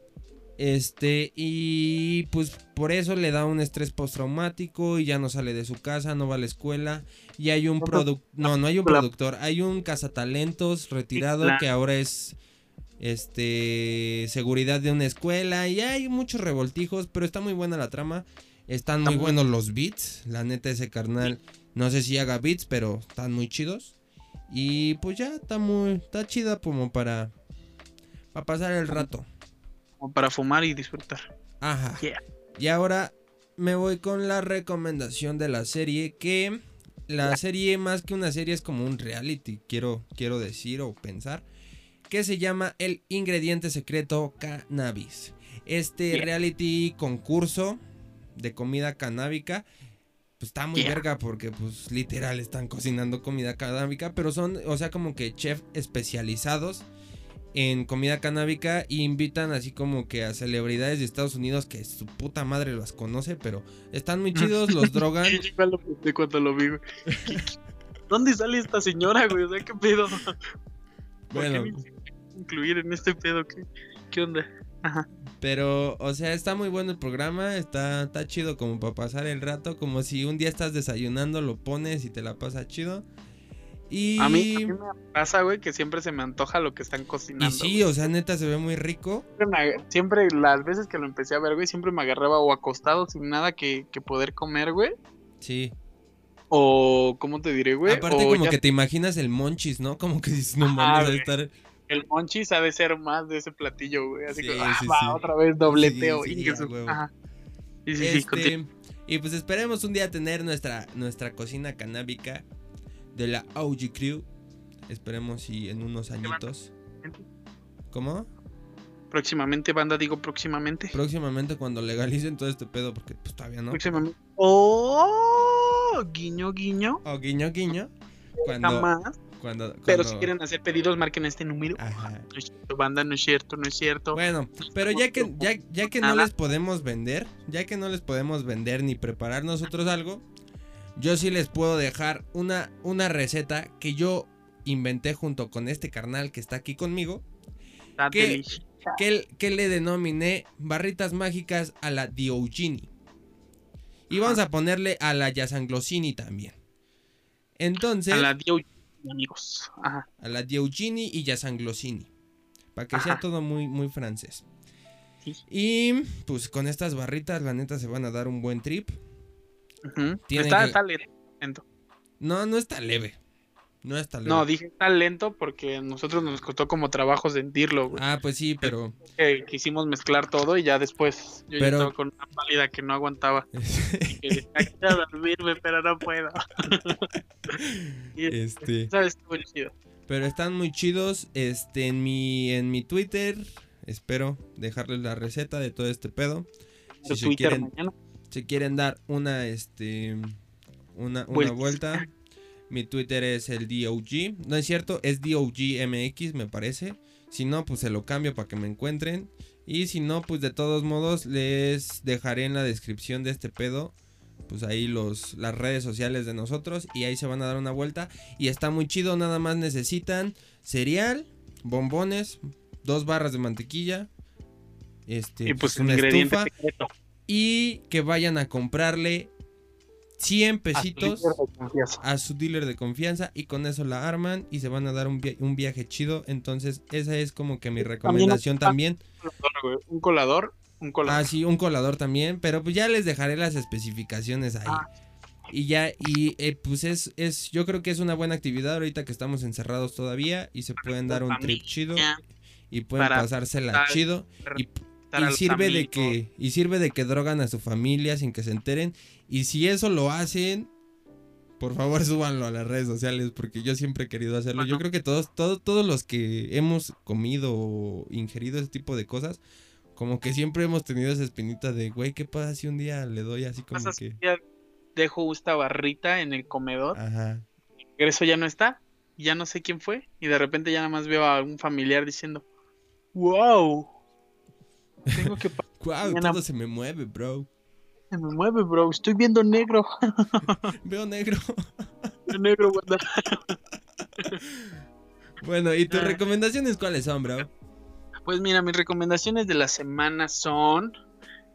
Este, y pues por eso le da un estrés postraumático y ya no sale de su casa, no va a la escuela. Y hay un productor, no, no hay un productor, hay un cazatalentos retirado que ahora es este seguridad de una escuela y hay muchos revoltijos, pero está muy buena la trama. Están Está muy muy- buenos los beats, la neta ese carnal, no sé si haga beats, pero están muy chidos. Y pues ya está muy está chida como para para pasar el rato. Como para fumar y disfrutar. Ajá. Yeah. Y ahora me voy con la recomendación de la serie que la serie más que una serie es como un reality, quiero quiero decir o pensar, que se llama El ingrediente secreto cannabis. Este Yeah. reality concurso de comida canábica pues está muy Yeah. verga porque pues literal están cocinando comida canábica, pero son, o sea, como que chef especializados en comida canábica y invitan así como que a celebridades de Estados Unidos que su puta madre las conoce, pero están muy chidos, los drogan. Cuando lo vi, güey. ¿Qué- qué- ¿Dónde sale esta señora, güey? O sea, ¿qué pedo? ¿Por Bueno. qué me hicieron incluir en este pedo? ¿Qué, qué onda? Ajá. Pero, o sea, está muy bueno el programa, está, está chido como para pasar el rato, como si un día estás desayunando, lo pones y te la pasa chido. Y, A, mí, a mí me pasa, güey, que siempre se me antoja lo que están cocinando. y sí, o sea, neta se ve muy rico. Siempre, las veces que lo empecé a ver, güey, siempre me agarraba o acostado sin nada que, que poder comer, güey. Sí. O, ¿cómo te diré, güey? Aparte o como ya que te imaginas el monchis, ¿no? Como que dices, no mames, a estar... el monchis ha de ser más de ese platillo, güey. Así Sí, que, ah, sí, va, sí. otra vez dobleteo. Continúa. Este, y pues esperemos un día tener nuestra, nuestra cocina canábica de la OG Crew. Esperemos si en unos añitos. ¿Cómo? Próximamente, banda, digo próximamente. Próximamente cuando legalicen todo este pedo, porque pues todavía no. Próximamente. Oh, guiño, guiño. O guiño guiño. Cuando, Jamás. cuando, Pero si quieren hacer pedidos, marquen este número. Ajá. No es cierto, banda, no es cierto, no es cierto. Bueno, pero ya que, ya, ya que no les podemos vender, ya que no les podemos vender ni preparar nosotros algo, yo sí les puedo dejar una, una receta que yo inventé junto con este carnal que está aquí conmigo, que, que le denominé barritas mágicas a la Diogini. Y vamos a ponerle a la Yasanglosini también. Entonces, A la Dio, amigos. Ajá. a la Diogini y Yasanglosini. Para que sea todo muy, muy francés. Sí. Y pues con estas barritas, la neta, se van a dar un buen trip. Está, que- está lento. No, no está leve. No está leve. No, dije está lento porque a nosotros nos costó como trabajo sentirlo, güey. Ah, pues sí, pero. Quisimos mezclar todo y ya después yo ya Pero- estaba con una pálida que no aguantaba. Que decía, quiero dormirme, pero no puedo. y este. ¿Sabes? Chido. Pero están muy chidos. Este, en mi, en mi Twitter. Espero dejarles la receta de todo este pedo. Si Su se Twitter quieren, mañana. Si quieren dar una, este, una, una vuelta. Mi Twitter es el DOG. No es cierto, es DOGMX, me parece. Si no, pues se lo cambio para que me encuentren. Y si no, pues de todos modos les dejaré en la descripción de este pedo. Pues ahí los, las redes sociales de nosotros. Y ahí se van a dar una vuelta. Y está muy chido. Nada más necesitan cereal, bombones, dos barras de mantequilla, este, Y pues una un ingrediente estufa secreto. Y que vayan a comprarle 100 A tu pesitos a su dealer de confianza y con eso la arman y se van a dar un, via- un viaje chido. Entonces, esa es como que mi recomendación también. Un colador, Un colador, un colador. Ah, sí, un colador también, pero pues ya les dejaré las especificaciones ahí. Ah. Y ya, y eh, pues es, es, yo creo que es una buena actividad ahorita que estamos encerrados todavía y se pueden dar un trip chido y pueden pasársela chido y, y a los sirve de que y sirve de que drogan a su familia sin que se enteren y si eso lo hacen por favor súbanlo a las redes sociales porque yo siempre he querido hacerlo. Yo creo que todos todos todos los que hemos comido o ingerido ese tipo de cosas como que siempre hemos tenido esa espinita de, güey, ¿qué pasa si un día le doy así como si que día dejo esta barrita en el comedor, ajá. regreso ya no está, ya no sé quién fue, y de repente ya nada más veo a un familiar diciendo, wow, tengo que Guau, Mañana- todo se me mueve, bro. se me mueve, bro, estoy viendo negro, Veo negro. negro, banda". bueno, ¿y tus Ah. recomendaciones cuáles son, bro? Pues mira, mis recomendaciones de la semana son.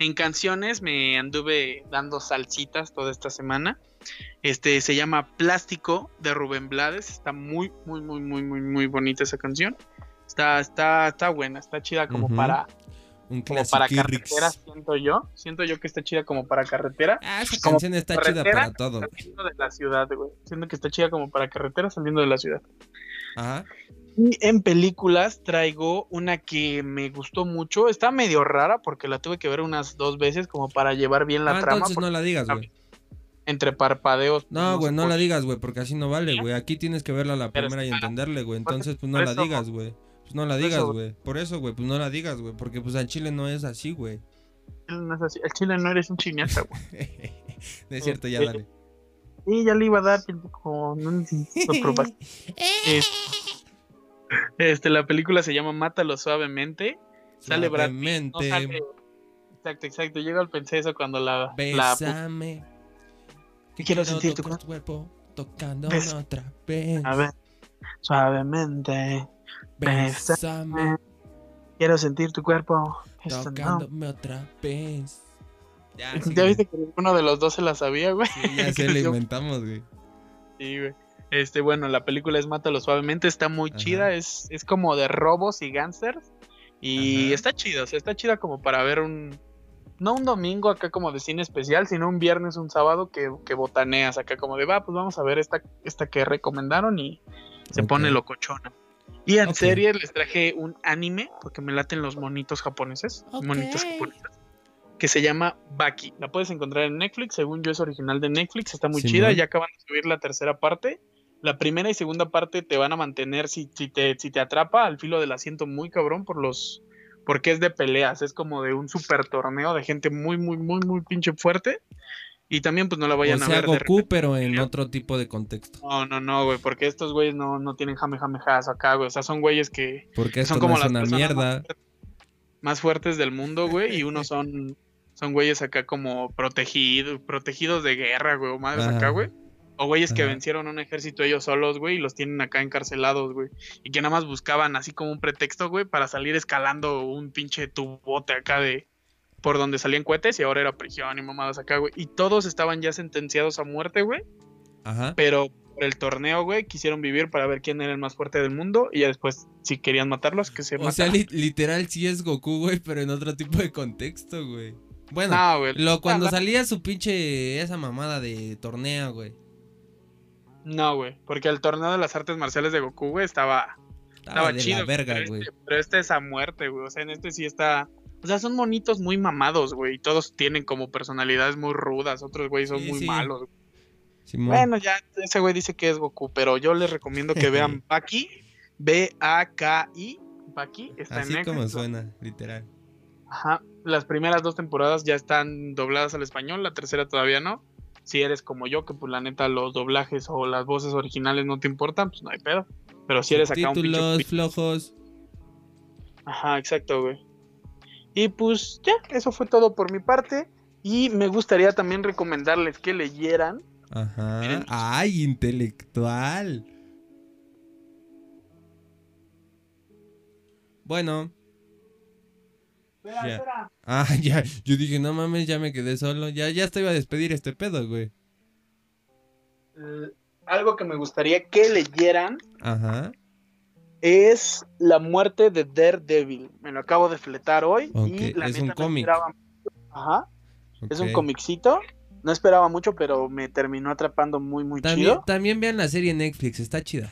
En canciones me anduve dando salsitas toda esta semana. Este se llama Plástico de Rubén Blades. Está muy, muy, muy, muy, muy, muy bonita esa canción. Está, está, está buena, está chida como para, Un como para carretera, siento yo. Siento yo que está chida como para carretera. Ah, esa como canción está chida carretera, para todo. Saliendo de la ciudad, güey. Siento que está chida como para carretera saliendo de la ciudad. Ajá. Y en películas traigo una que me gustó mucho. Está medio rara porque la tuve que ver unas dos veces como para llevar bien la Ah, trama. entonces no la digas, güey. Entre parpadeos. No, güey, no puede. la digas, güey, porque así no vale, güey. Aquí tienes que verla la primera y entenderle, güey. Entonces, pues no la digas, güey. Pues no la por digas, güey. Por eso, güey, pues no la digas, güey. Porque pues al chile no es así, güey. No es así. El chile no eres un chiñata, güey. No es cierto, ya dale. Y ya le iba a dar pendejo, no necesito probar. Es- Este, la película se llama Mátalo suavemente. Sale Brad Pitt, no Suavemente, sale- Exacto, exacto. Llega al pensé eso cuando la, la Bésame. Que Quiero sentir tu cuerpo tocando otra vez. A ver, suavemente. Bésame. Quiero sentir tu cuerpo. Esto no. Tocándome otra vez. Ya, ¿Ya sigue. viste que uno de los dos se la sabía, güey? Sí, ya sé, lo inventamos, güey. Sí, güey. Este, bueno, la película es Mátalo Suavemente, está muy Ajá. chida, es, es como de robos y gángsters. Y Ajá. está chida, o sea, está chida como para ver un. No un domingo acá como de cine especial, sino un viernes, un sábado que, que botaneas acá como de va, pues vamos a ver esta, esta que recomendaron y se Ok. pone locochona. Y en Ok. serie les traje un anime, porque me laten los monitos japoneses, monitos Ok. japoneses, que se llama Baki. La puedes encontrar en Netflix, según yo es original de Netflix, está muy Simón. chida, ya acaban de subir la tercera parte. La primera y segunda parte te van a mantener, si, si, te, si te atrapa, al filo del asiento muy cabrón por los... Porque es de peleas, es como de un super torneo de gente muy, muy, muy, muy pinche fuerte. Y también pues no la vayan o a ver Goku, pero en otro tipo de contexto. no, no, no, güey, porque estos güeyes no, no tienen jame acá, güey. O sea, son güeyes que Porque son como no es las una mierda. más fuertes del mundo, güey, y unos son son güeyes acá como protegidos, protegidos de guerra, güey, o madres Ajá. acá, güey. O güeyes que vencieron un ejército ellos solos, güey, y los tienen acá encarcelados, güey. Y que nada más buscaban así como un pretexto, güey, para salir escalando un pinche tubote acá de por donde salían cohetes y ahora era prisión y mamadas acá, güey. Y todos estaban ya sentenciados a muerte, güey Ajá. pero por el torneo, güey, quisieron vivir para ver quién era el más fuerte del mundo y ya después, si querían matarlos, que se O sea, li- literal sí es Goku, güey, pero en otro tipo de contexto, güey. Bueno, No, güey. lo cuando No, salía su pinche esa mamada de torneo, güey. No, güey, porque el torneo de las artes marciales de Goku, güey, estaba, Estaba estaba de chido. la verga, pero, güey. este, pero este es a muerte, güey. O sea, en este sí está. O sea, son monitos muy mamados, güey. Y todos tienen como personalidades muy rudas. Otros, güey, son Sí, muy sí. malos. Simón. Bueno, ya ese güey dice que es Goku, pero yo les recomiendo que vean Baki. B-A-K-I. Baki. Está Así en como Netflix. suena, literal. Ajá. Las primeras dos temporadas ya están dobladas al español, la tercera todavía no. Si eres como yo, que pues la neta los doblajes o las voces originales no te importan, pues no hay pedo. Pero si eres acá un. Títulos flojos. Ajá, exacto, güey. Y pues ya, eso fue todo por mi parte. Y me gustaría también recomendarles que leyeran. Ajá. Miren. Ay, intelectual. Bueno. Espera, Ya. espera. Ah, ya. Yo dije, no mames, ya me quedé solo. Ya, ya te iba a despedir este pedo, güey. Eh, algo que me gustaría que leyeran Ajá. Es La muerte de Daredevil. Me lo acabo de fletar hoy. Y la es neta un no cómic. esperaba- Ajá. Es un comicito. No esperaba mucho, pero me terminó atrapando muy, muy También, chido. también vean la serie en Netflix, está chida.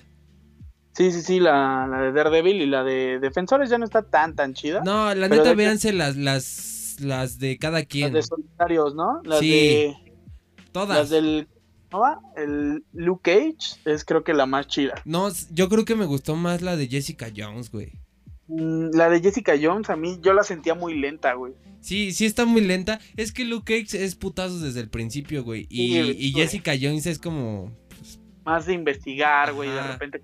Sí, sí, sí, la, la de Daredevil y la de Defensores ya no está tan, tan chida. No, la neta, que- véanse las, las, las de cada las quien. de Solitarios, ¿no? Las Sí, de. Todas. Las del. ¿Cómo va? El Luke Cage es creo que la más chida. No, yo creo que me gustó más la de Jessica Jones, güey. Mm, La de Jessica Jones, a mí yo la sentía muy lenta, güey. Sí, sí está muy lenta. Es que Luke Cage es putazos desde el principio, güey. Y, Sí, y güey. Jessica Jones es como... Más de investigar, güey, de repente.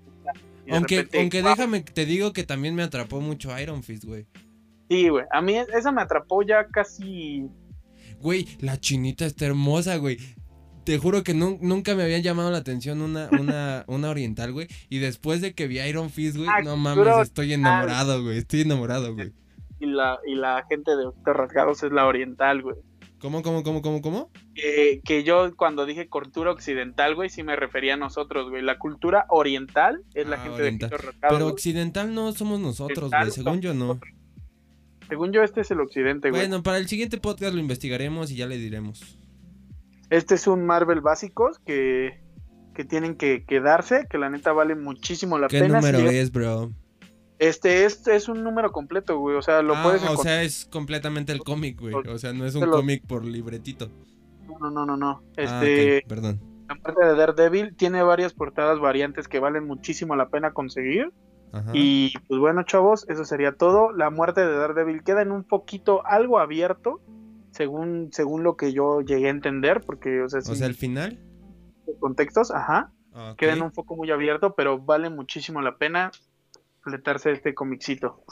de Aunque, repente, aunque déjame, te digo que también me atrapó mucho Iron Fist, güey. Sí, güey. A mí esa me atrapó ya casi. Güey, la chinita está hermosa, güey. Te juro que nun- nunca me había llamado la atención una, una, una oriental, güey. Y después de que vi Iron Fist, güey, Ah, no mames, estoy enamorado, güey. Estoy enamorado, güey. Y la, y la gente de Ojitos Rasgados es la oriental, güey. ¿Cómo, cómo, cómo, cómo, cómo? Que, que yo cuando dije cultura occidental, güey, sí me refería a nosotros, güey. La cultura oriental es la Ah, gente oriental. de Ojitos Rasgados. Pero occidental no somos nosotros, güey. Según yo no. Según yo, este es el occidente, güey. Bueno, para el siguiente podcast lo investigaremos y ya le diremos. Este es un Marvel básicos que, que tienen que quedarse, que la neta vale muchísimo la ¿Qué pena. número Si- es, bro? Este, este es un número completo, güey. O sea, lo Ah, puedes o sea, es completamente el cómic, güey. O sea, no es un lo- cómic por libretito. No, no, no, no. Ah, Este, ok, perdón. la parte de Daredevil tiene varias portadas variantes que valen muchísimo la pena conseguir. Ajá. Y pues bueno, chavos, eso sería todo. La muerte de Daredevil queda en un poquito algo abierto, según, según lo que yo llegué a entender, porque, o sea, O sin sea, el final. contextos, ajá, Ah, ok. queda en un foco muy abierto, pero vale muchísimo la pena fletarse este comicito.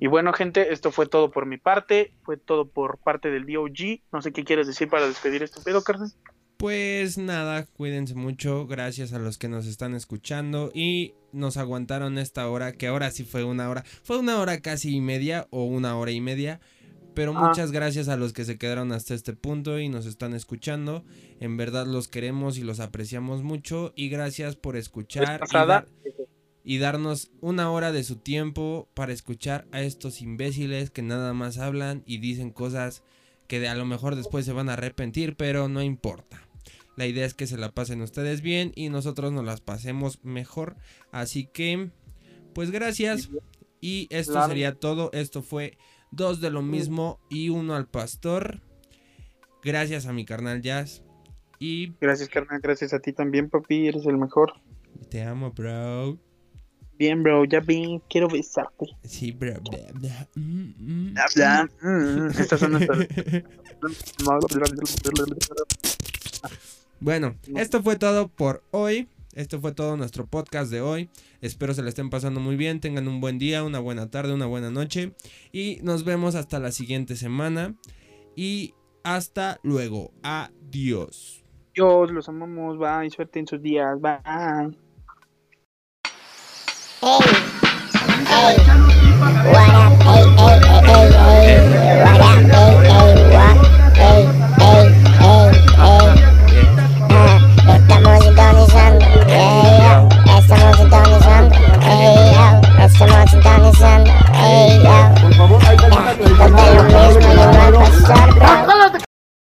Y bueno, gente, esto fue todo por mi parte, fue todo por parte del DOG. No sé qué quieres decir para despedir este pedo, carnal. Pues nada, cuídense mucho. Gracias a los que nos están escuchando y nos aguantaron esta hora, que ahora sí fue una hora. Fue una hora casi y media o una hora y media. Pero Ah. muchas gracias a los que se quedaron hasta este punto y nos están escuchando. En verdad los queremos y los apreciamos mucho. Y gracias por escuchar y, dar- y darnos una hora de su tiempo para escuchar a estos imbéciles que nada más hablan y dicen cosas que de a lo mejor después se van a arrepentir, pero no importa. La idea es que se la pasen ustedes bien y nosotros nos las pasemos mejor. Así que, pues gracias. Y esto sería todo. Esto fue dos de lo mismo y uno al pastor. Gracias a mi carnal Jazz. Y Gracias, carnal. Gracias a ti también, papi. Eres el mejor. te amo, bro. Bien, bro. Ya vi. Quiero besarte. Sí, bro. bla, bla, mm, mm. Mm, Estas son nuestras. Bueno, esto fue todo por hoy. Esto fue todo nuestro podcast de hoy. Espero se la estén pasando muy bien. Tengan un buen día, una buena tarde, una buena noche. Y nos vemos hasta la siguiente semana. Y hasta luego. Adiós. Dios, los amamos. Bye. Suerte en sus días. Bye. Hey, hey, what up? Hey, hey, hey, hey, hey, what up? Hey, hey, estamos sintonizando. Hey, yo. Ya, donde lo mismo y no al pasar, bro.